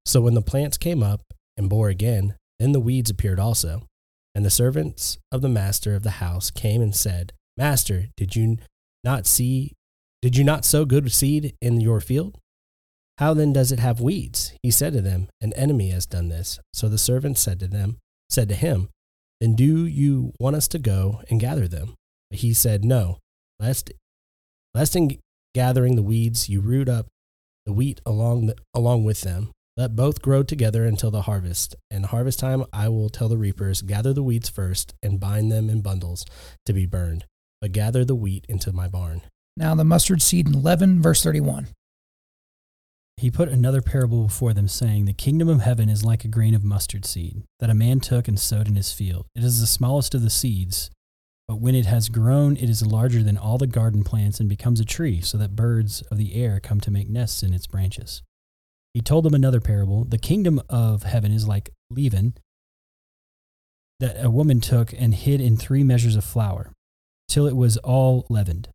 So when the plants came up and bore again, then the weeds appeared also. And the servants of the master of the house came and said, Master, did you not see did you not sow good seed in your field? How then does it have weeds? He said to them, An enemy has done this. So the servants said to them, said to him, Then do you want us to go and gather them? But he said, No, lest lest in gathering the weeds you root up the wheat along the, along with them. Let both grow together until the harvest. And harvest time I will tell the reapers, gather the weeds first and bind them in bundles to be burned, but gather the wheat into my barn. Now the mustard seed in leaven, verse 31. He put another parable before them, saying, The kingdom of heaven is like a grain of mustard seed that a man took and sowed in his field. It is the smallest of the seeds, but when it has grown, it is larger than all the garden plants and becomes a tree, so that birds of the air come to make nests in its branches. He told them another parable The kingdom of heaven is like leaven that a woman took and hid in three measures of flour, till it was all leavened.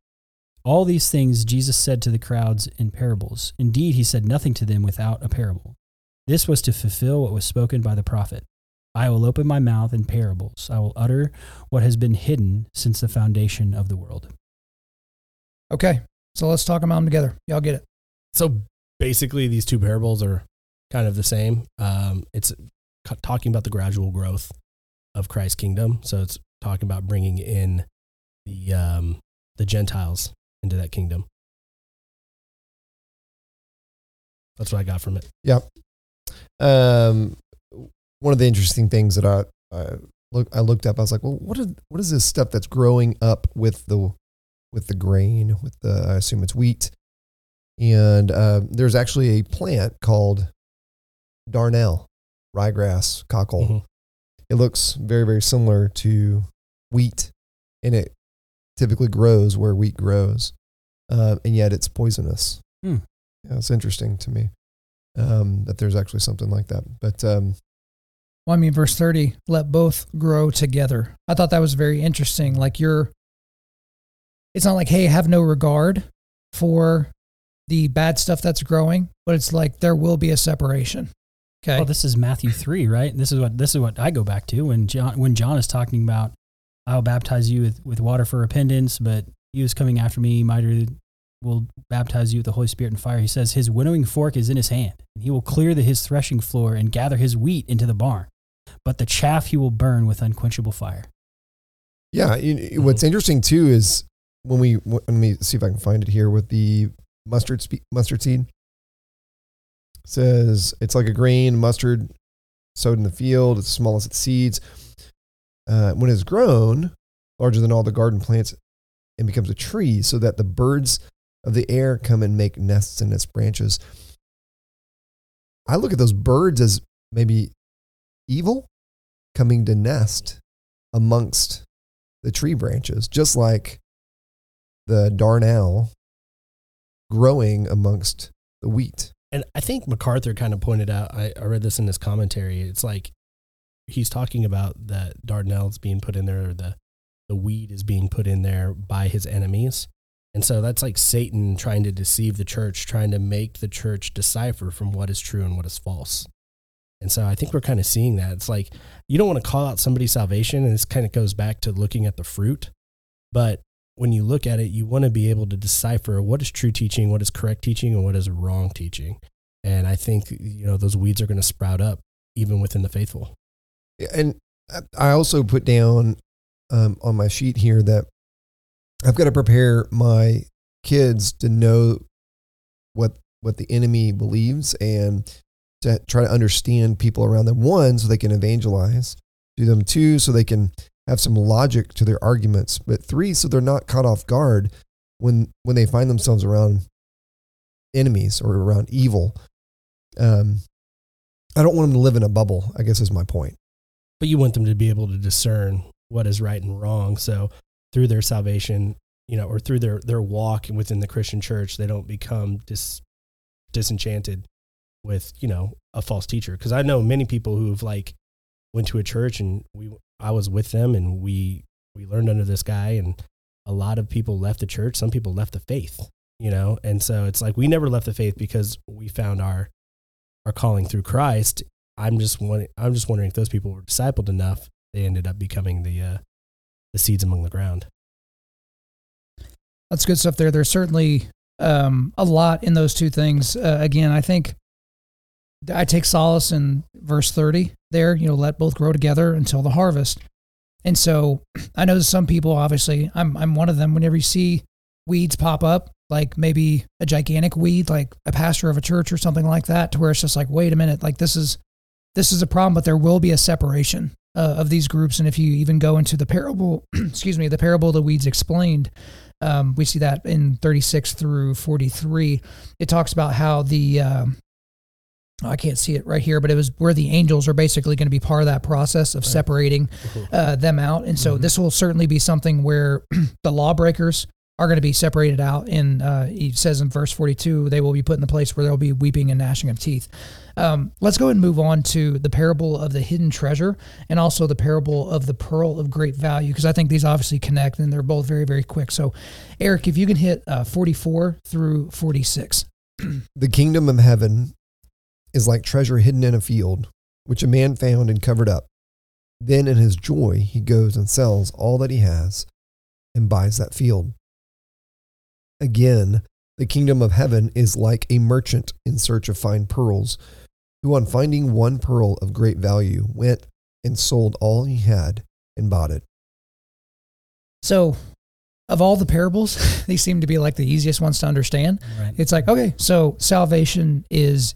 All these things Jesus said to the crowds in parables. Indeed, he said nothing to them without a parable. This was to fulfill what was spoken by the prophet I will open my mouth in parables. I will utter what has been hidden since the foundation of the world. Okay, so let's talk about them together. Y'all get it. So basically, these two parables are kind of the same. Um, it's talking about the gradual growth of Christ's kingdom. So it's talking about bringing in the um, the Gentiles into that kingdom. That's what I got from it. Yeah. Um, one of the interesting things that I, I look I looked up, I was like, well, what is what is this stuff that's growing up with the with the grain, with the I assume it's wheat, and uh, there's actually a plant called darnel, ryegrass, cockle. Mhm. It looks very very similar to wheat, and it typically grows where wheat grows, uh, and yet it's poisonous. Hmm. Yeah, it's interesting to me um, that there's actually something like that. But um, Well, I mean, verse 30, let both grow together. I thought that was very interesting. Like, you're, it's not like, hey, have no regard for the bad stuff that's growing, but it's like there will be a separation. Okay. Well, this is Matthew three, right? This is what this is what I go back to when John when John is talking about I will baptize you with, with water for repentance, but he who's coming after me, mightier will baptize you with the Holy Spirit and fire. He says his winnowing fork is in his hand, and he will clear the, his threshing floor and gather his wheat into the barn, but the chaff he will burn with unquenchable fire. yeah, you- what's interesting too is when we let me see if I can find it here with the mustard spe- mustard seed. It says it's like a grain mustard sowed in the field. It's small as its seeds. Uh, when it's grown, larger than all the garden plants, and becomes a tree, so that the birds of the air come and make nests in its branches. I look at those birds as maybe evil coming to nest amongst the tree branches, just like the darnel growing amongst the wheat. And I think MacArthur kind of pointed out, I, I read this in his commentary. It's like he's talking about that darnels being put in there, or the, the weed is being put in there by his enemies. And so that's like Satan trying to deceive the church, trying to make the church decipher from what is true and what is false. And so I think we're kind of seeing that. It's like you don't want to call out somebody's salvation, and this kind of goes back to looking at the fruit. But when you look at it, you want to be able to decipher what is true teaching, what is correct teaching, and what is wrong teaching. And I think you know those weeds are going to sprout up even within the faithful. And I also put down um, on my sheet here that I've got to prepare my kids to know what what the enemy believes and to try to understand people around them. One, so they can evangelize to them. Two, so they can have some logic to their arguments. But three, so they're not caught off guard when when they find themselves around enemies or around evil. Um, I don't want them to live in a bubble. I guess is my point. But you want them to be able to discern what is right and wrong. So through their salvation, you know, or through their their walk within the Christian church, they don't become dis, disenchanted with you know a false teacher. Because I know many people who've like went to a church and we I was with them and we we learned under this guy and a lot of people left the church. Some people left the faith, you know, and so it's like we never left the faith because we found our our calling through Christ. I'm just wondering, I'm just wondering if those people were discipled enough they ended up becoming the uh, the seeds among the ground. That's good stuff there. There's certainly um, a lot in those two things. Uh, again, I think I take solace in verse 30 there, you know, let both grow together until the harvest. And so I know some people, obviously, I'm, I'm one of them. Whenever you see weeds pop up, like maybe a gigantic weed, like a pastor of a church or something like that, to where it's just like, wait a minute, like this is, this is a problem, but there will be a separation uh, of these groups. And if you even go into the parable, excuse me, the parable of the weeds explained, um, we see that in 36 through 43. It talks about how the, um, I can't see it right here, but it was where the angels are basically going to be part of that process of Right. separating uh, them out. And so Mhm. this will certainly be something where the lawbreakers are going to be separated out. And uh, he says in verse 42, they will be put in the place where there will be weeping and gnashing of teeth. Um, let's go and move on to the parable of the hidden treasure and also the parable of the pearl of great value, because I think these obviously connect and they're both very, very quick. So, Eric, if you can hit uh, 44 through 46. The kingdom of heaven is like treasure hidden in a field, which a man found and covered up. Then in his joy, he goes and sells all that he has and buys that field. Again, the kingdom of heaven is like a merchant in search of fine pearls, who on finding one pearl of great value went and sold all he had and bought it. So, of all the parables, these seem to be like the easiest ones to understand. Right. It's like, okay, so salvation is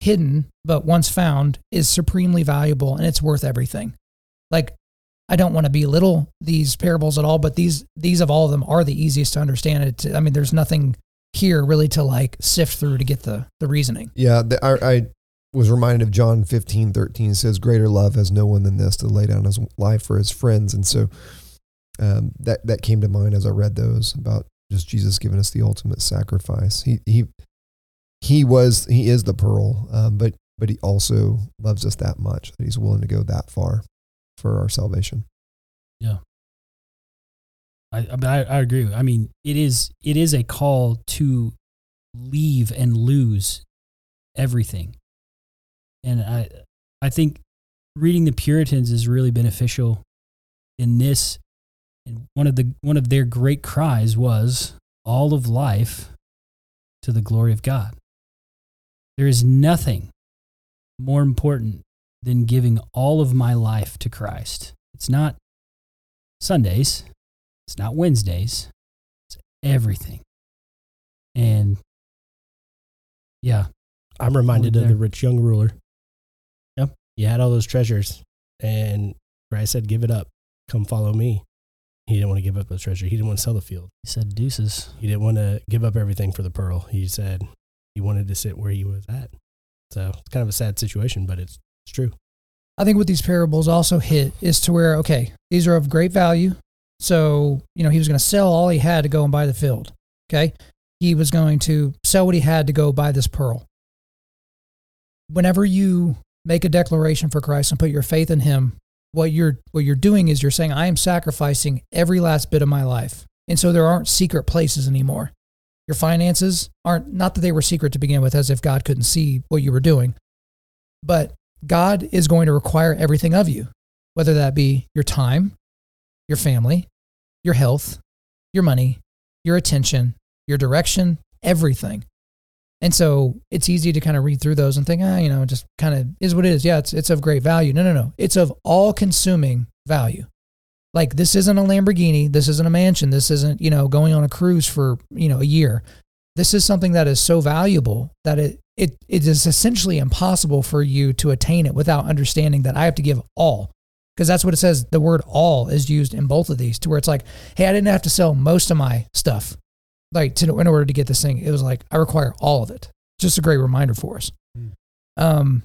hidden, but once found is supremely valuable and it's worth everything. Like, I don't want to belittle these parables at all, but these these of all of them are the easiest to understand. It. I mean, there's nothing here really to like sift through to get the the reasoning. Yeah, the, I, I was reminded of John 15, 13 It says, Greater love has no one than this to lay down his life for his friends. And so um, that, that came to mind as I read those about just Jesus giving us the ultimate sacrifice. He, he, he was, he is the pearl, um, but, but he also loves us that much that he's willing to go that far for our salvation. Yeah. I, I I agree. I mean, it is it is a call to leave and lose everything, and I I think reading the Puritans is really beneficial in this. And one of the one of their great cries was all of life to the glory of God. There is nothing more important than giving all of my life to Christ. It's not Sundays. It's not Wednesdays. It's everything. And yeah, I'm reminded of there. the rich young ruler. Yep. He had all those treasures, and Christ said, "Give it up. Come follow me." He didn't want to give up those treasure. He didn't want to sell the field. he said deuces. He didn't want to give up everything for the pearl. He said he wanted to sit where he was at. So it's kind of a sad situation, but it's it's true. I think what these parables also hit is to where okay, these are of great value. So you know he was going to sell all he had to go and buy the field. Okay, he was going to sell what he had to go buy this pearl. Whenever you make a declaration for Christ and put your faith in Him, what you're what you're doing is you're saying, I am sacrificing every last bit of my life, and so there aren't secret places anymore. Your finances aren't not that they were secret to begin with, as if God couldn't see what you were doing, but God is going to require everything of you, whether that be your time, your family, your health, your money, your attention, your direction, everything. And so it's easy to kind of read through those and think, ah, you know, just kind of is what it is. Yeah, it's it's of great value. No, no, no. It's of all consuming value. Like this isn't a Lamborghini, this isn't a mansion, this isn't, you know, going on a cruise for, you know, a year. This is something that is so valuable that it it it is essentially impossible for you to attain it without understanding that I have to give all. Because that's what it says. The word all is used in both of these to where it's like, hey, I didn't have to sell most of my stuff like to in order to get this thing. It was like I require all of it. Just a great reminder for us. Hmm. Um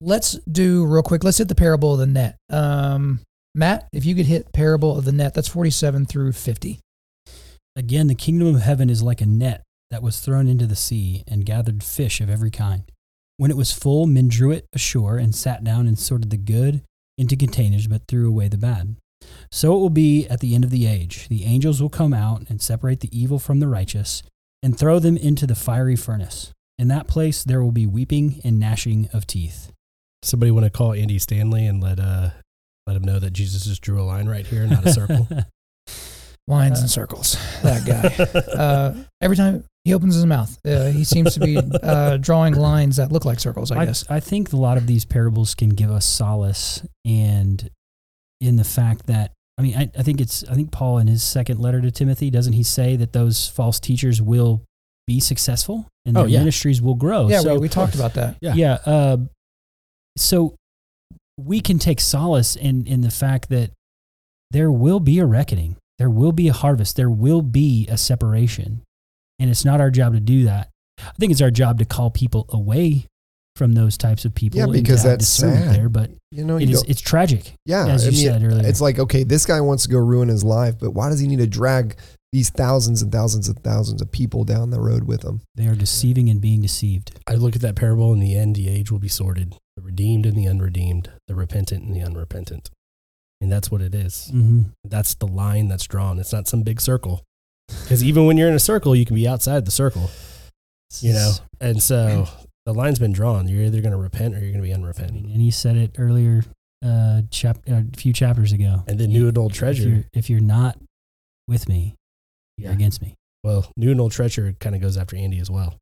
let's do real quick. Let's hit the parable of the net. Um Matt, if you could hit parable of the net, that's 47 through 50. Again, the kingdom of heaven is like a net that was thrown into the sea and gathered fish of every kind. When it was full, men drew it ashore and sat down and sorted the good into containers, but threw away the bad. So it will be at the end of the age. The angels will come out and separate the evil from the righteous and throw them into the fiery furnace. In that place, there will be weeping and gnashing of teeth. Somebody want to call Andy Stanley and let uh Let him know that Jesus just drew a line right here, not a circle. Lines and circles. That guy. uh, every time he opens his mouth, uh, he seems to be uh, drawing lines that look like circles. I I, guess. I think a lot of these parables can give us solace and in the fact that I mean I, I think it's I think Paul in his second letter to Timothy doesn't he say that those false teachers will be successful and Oh, their yeah. ministries will grow. yeah, so we, we talked about that. Yeah. yeah. uh, so we can take solace in in the fact that there will be a reckoning, there will be a harvest, there will be a separation, and it's not our job to do that. I think it's our job to call people away from those types of people. Yeah, because that's sad. there, but You know, you is don't- it's tragic. yeah. as I you mean, said earlier. It's like, okay, this guy wants to go ruin his life, but why does he need to drag these thousands and thousands and thousands of people down the road with him? They are deceiving and being deceived. I look at that parable. In the end, the age will be sorted: the redeemed and the unredeemed, the repentant and the unrepentant. And that's what it is. Mm-hmm. That's the line that's drawn. It's not some big circle. Because even when you're in a circle, you can be outside the circle. You know, and so the line's been drawn. You're either going to repent or you're going to be I mean, unrepentant. and he said it earlier, uh, chap- uh, a few chapters ago. And then new and old If treasure. you're, if you're not with me, you're Yeah. against me. Well, new and old treasure kind of goes after Andy as well.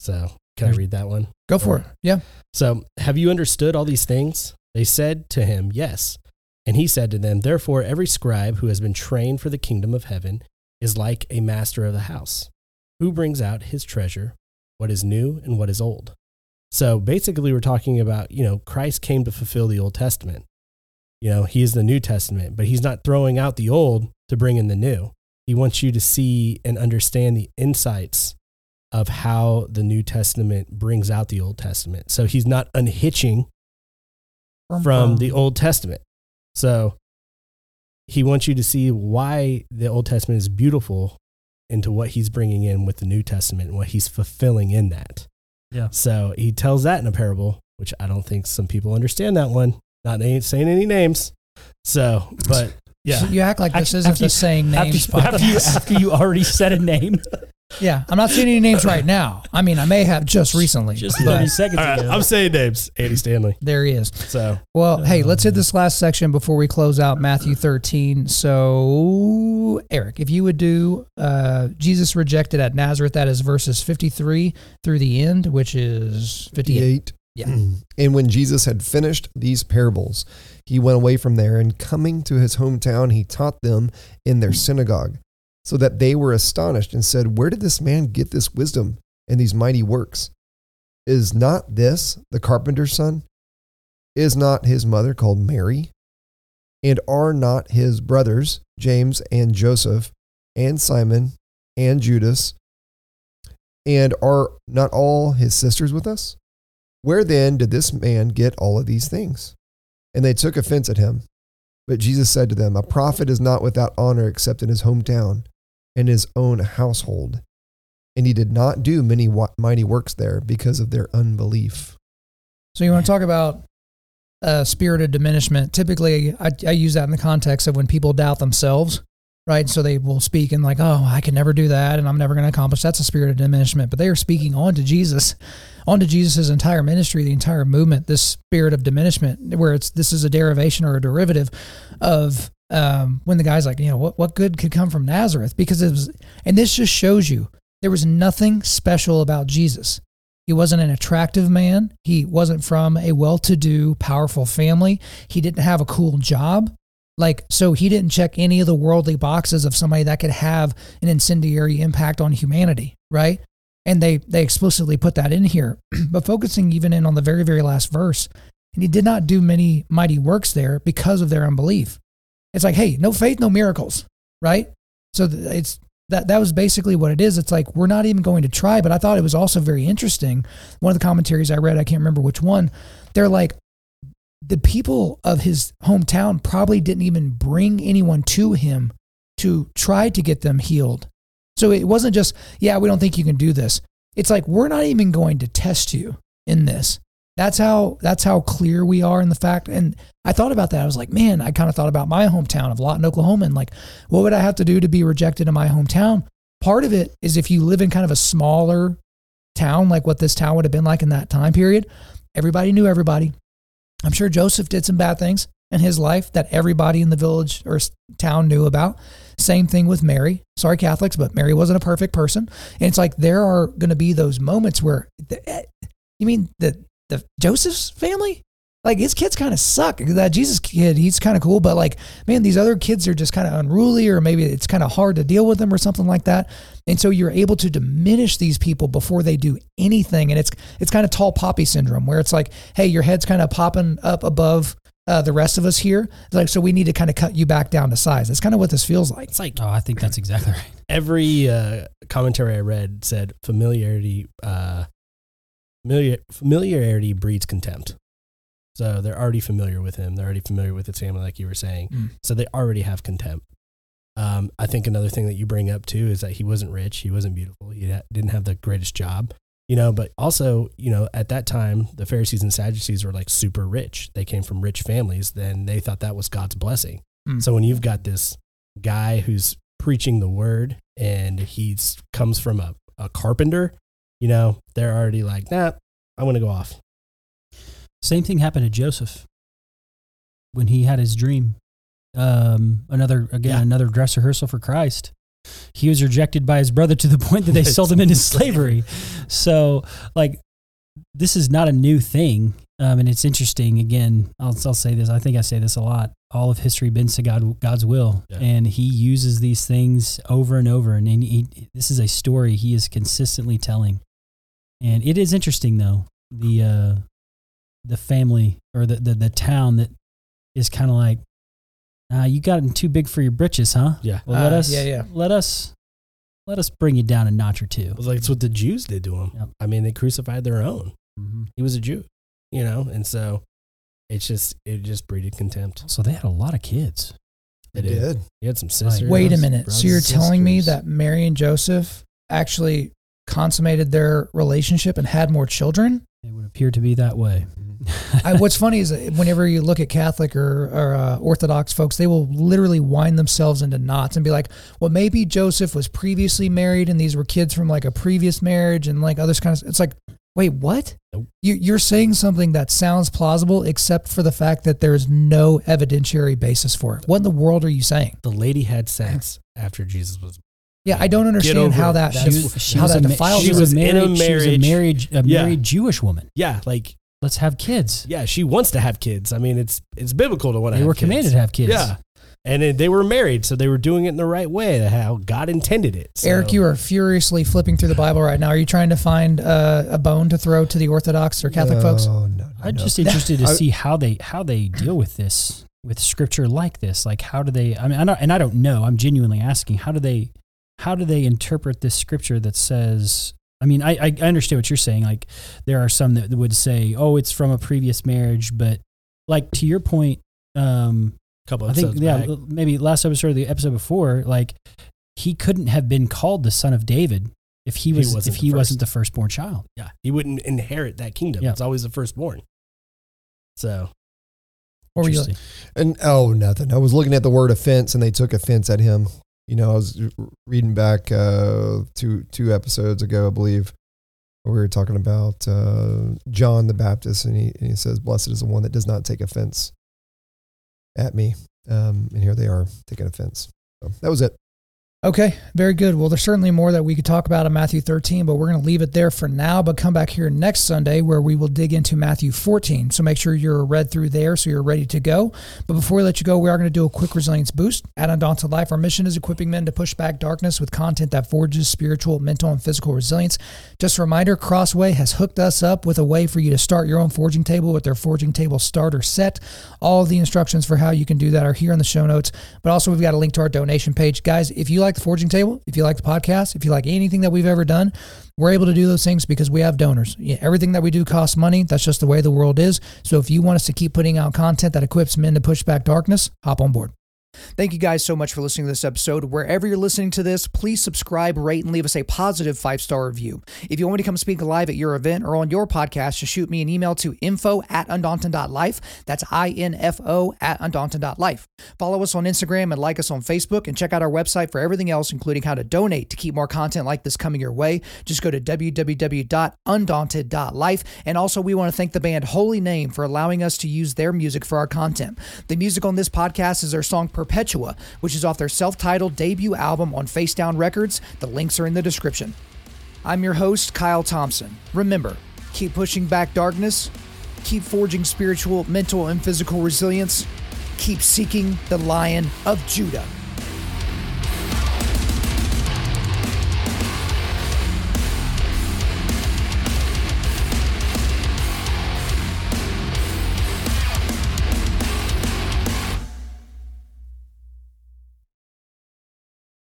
So can I read that one? Go for it. Yeah. So, have you understood all these things? They said to him, Yes. And he said to them, Therefore, every scribe who has been trained for the kingdom of heaven is like a master of the house, who brings out his treasure, what is new and what is old. So, basically, we're talking about, you know, Christ came to fulfill the Old Testament. You know, he is the New Testament, but he's not throwing out the old to bring in the new. He wants you to see and understand the insights of how the New Testament brings out the Old Testament. So he's not unhitching from the Old Testament. So he wants you to see why the Old Testament is beautiful into what he's bringing in with the New Testament and what he's fulfilling in that. Yeah. So he tells that in a parable, which I don't think some people understand that one. Not saying any names. So, but yeah. You act like this After- isn't after the you- saying names After, after, you, after you already said a name yeah, I'm not seeing any names right now. I mean, I may have just recently, just but 30 seconds All right, ago. I'm saying names. Andy Stanley. there he is. So Well, hey, let's Oh, hit this last section before we close out Matthew 13. So, Eric, if you would do uh, Jesus rejected at Nazareth, that is verses 53 through the end, which is 58. 58. Yeah. And when Jesus had finished these parables, he went away from there, and coming to his hometown, he taught them in their synagogue, so that they were astonished and said, Where did this man get this wisdom and these mighty works? Is not this the carpenter's son? Is not his mother called Mary? And are not his brothers, James and Joseph, and Simon and Judas? And are not all his sisters with us? Where then did this man get all of these things? And they took offense at him. But Jesus said to them, A prophet is not without honor except in his hometown and his own household. And he did not do many wa- mighty works there because of their unbelief. So, you want to talk about uh, spirit of diminishment? Typically, I, I use that in the context of when people doubt themselves, right? So they will speak and, like, oh, I can never do that and I'm never going to accomplish. That's a spirit of diminishment. But they are speaking on to Jesus, onto Jesus' entire ministry, the entire movement, this spirit of diminishment, where it's this is a derivation or a derivative of um, when the guy's like, you know, what, what good could come from Nazareth? Because it was, and this just shows you there was nothing special about Jesus. He wasn't an attractive man. He wasn't from a well to do, powerful family. He didn't have a cool job. Like, so he didn't check any of the worldly boxes of somebody that could have an incendiary impact on humanity, right? And they, they explicitly put that in here. but focusing even in on the very, very last verse, and he did not do many mighty works there because of their unbelief. It's like, hey, no faith, no miracles, right? So it's that that was basically what it is. It's like we're not even going to try. But I thought it was also very interesting. One of the commentaries I read, I can't remember which one. They're like, the people of his hometown probably didn't even bring anyone to him to try to get them healed. So it wasn't just, yeah, we don't think you can do this. It's like we're not even going to test you in this. That's how that's how clear we are in the fact. And I thought about that. I was like, man, I kind of thought about my hometown of Lawton, Oklahoma, and like, what would I have to do to be rejected in my hometown? Part of it is if you live in kind of a smaller town, like what this town would have been like in that time period, everybody knew everybody. I'm sure Joseph did some bad things. in his life that everybody in the village or town knew about. Same thing with Mary. Sorry, Catholics, but Mary wasn't a perfect person. And it's like there are going to be those moments where, eh, you mean the the Joseph's family? Like his kids kind of suck. That Jesus kid, he's kind of cool, but like, man, these other kids are just kind of unruly, or maybe it's kind of hard to deal with them, or something like that. And so you're able to diminish these people before they do anything, and it's it's kind of tall poppy syndrome, where it's like, hey, your head's kind of popping up above uh, the rest of us here, like so we need to kind of cut you back down to size. That's kind of what this feels like. It's like Oh, I think that's exactly right. every uh, commentary I read said familiarity, uh, familiar, familiarity breeds contempt. So they're already familiar with him. They're already familiar with his family, like you were saying. Mm. So they already have contempt. Um, I think another thing that you bring up too is that he wasn't rich. He wasn't beautiful. He ha- didn't have the greatest job, you know. But also, you know, at that time, the Pharisees and Sadducees were like super rich. They came from rich families. Then they thought that was God's blessing. Mm. So when you've got this guy who's preaching the word and he's comes from a, a carpenter, you know, they're already like, nah, I want to go off. Same thing happened to Joseph when he had his dream. Um, another again, Yeah. another dress rehearsal for Christ. He was rejected by his brother to the point that they sold him into slavery. So, like, this is not a new thing, um, and it's interesting. Again, I'll, I'll say this. I think I say this a lot. All of history bends to God, God's will, Yeah. and He uses these things over and over. And he, this is a story He is consistently telling. And it is interesting, though the uh, the family or the, the, the town that is kind of like, ah, you gotten too big for your britches, huh? Yeah. Well, let Ah, us, yeah, yeah. let us, let us bring you down a notch or two. It was like it's what the Jews did to him. Yep. I mean, they crucified their own. hmm He was a Jew, you know, and so it's just it just breeded contempt. So they had a lot of kids. They It is. did. He had some sisters. Wait a brothers, minute. So you're sisters. telling me that Mary and Joseph actually consummated their relationship and had more children? It would appear to be that way. I, what's funny is that whenever you look at Catholic or, or uh, Orthodox folks, they will literally wind themselves into knots and be like, "Well, maybe Joseph was previously married, and these were kids from like a previous marriage, and like others kind of." It's like, wait, what? Nope. You, you're saying something that sounds plausible, except for the fact that there's no evidentiary basis for it. What in the world are you saying? the lady had sex after Jesus was. Yeah, I don't understand how that She was, she how was that a, defiles she She was a was in a married, she was a marriage. married, a Yeah. married Jewish woman. Yeah, like Let's have kids. yeah, she wants to have kids. I mean, it's it's biblical to want to. They have were kids. commanded to have kids. Yeah, and it, they were married, so they were doing it in the right way, how God intended it. So, Eric, you are furiously flipping through the Bible right now. Are you trying to find uh, a bone to throw to the Orthodox or Catholic folks? No, no, no, I'm no. just interested to I- see how they how they deal with this with scripture like this. Like how do they? I mean, I don't, and I don't know. I'm genuinely asking. How do they? How do they interpret this scripture that says? I mean, I I I understand what you're saying. Like there are some that would say, "Oh, it's from a previous marriage," but like to your point, um, couple I think episodes yeah, back. maybe last episode or the episode before, like he couldn't have been called the son of David if he He was wasn't if he first. wasn't the firstborn child. yeah, he wouldn't inherit that kingdom. Yeah. It's always the firstborn. So Or were you. And oh, nothing. I was looking at the word offense, and they took offense at him. You know, I was reading back uh, two two episodes ago, I believe, we were talking about uh, John the Baptist, and he and he says, "Blessed is the one that does not take offense at me." Um, and here they are taking offense. So that was it. Okay, very good. Well, there's certainly more that we could talk about in Matthew 13, but we're going to leave it there for now. But come back here next Sunday where we will dig into Matthew 14. So make sure you're read through there so you're ready to go. But before we let you go, we are going to do a quick resilience boost. At Undaunted Life, our mission is equipping men to push back darkness with content that forges spiritual, mental, and physical resilience. Just a reminder Crossway has hooked us up with a way for you to start your own forging table with their forging table starter set. All the instructions for how you can do that are here in the show notes. But also, we've got a link to our donation page. Guys, if you like the forging table, if you like the podcast, if you like anything that we've ever done, we're able to do those things because we have donors. Everything that we do costs money. That's just the way the world is. So if you want us to keep putting out content that equips men to push back darkness, hop on board. Thank you guys so much for listening to this episode. Wherever you're listening to this, please subscribe, rate, and leave us a positive five star review. If you want me to come speak live at your event or on your podcast, just shoot me an email to info at undaunted.life. That's I N F O at undaunted.life. Follow us on Instagram and like us on Facebook and check out our website for everything else, including how to donate to keep more content like this coming your way. Just go to www.undaunted.life. And also, we want to thank the band Holy Name for allowing us to use their music for our content. The music on this podcast is their song Perpetua, which is off their self titled debut album on Face Down Records. The links are in the description. I'm your host, Kyle Thompson. Remember, keep pushing back darkness, keep forging spiritual, mental, and physical resilience, keep seeking the Lion of Judah.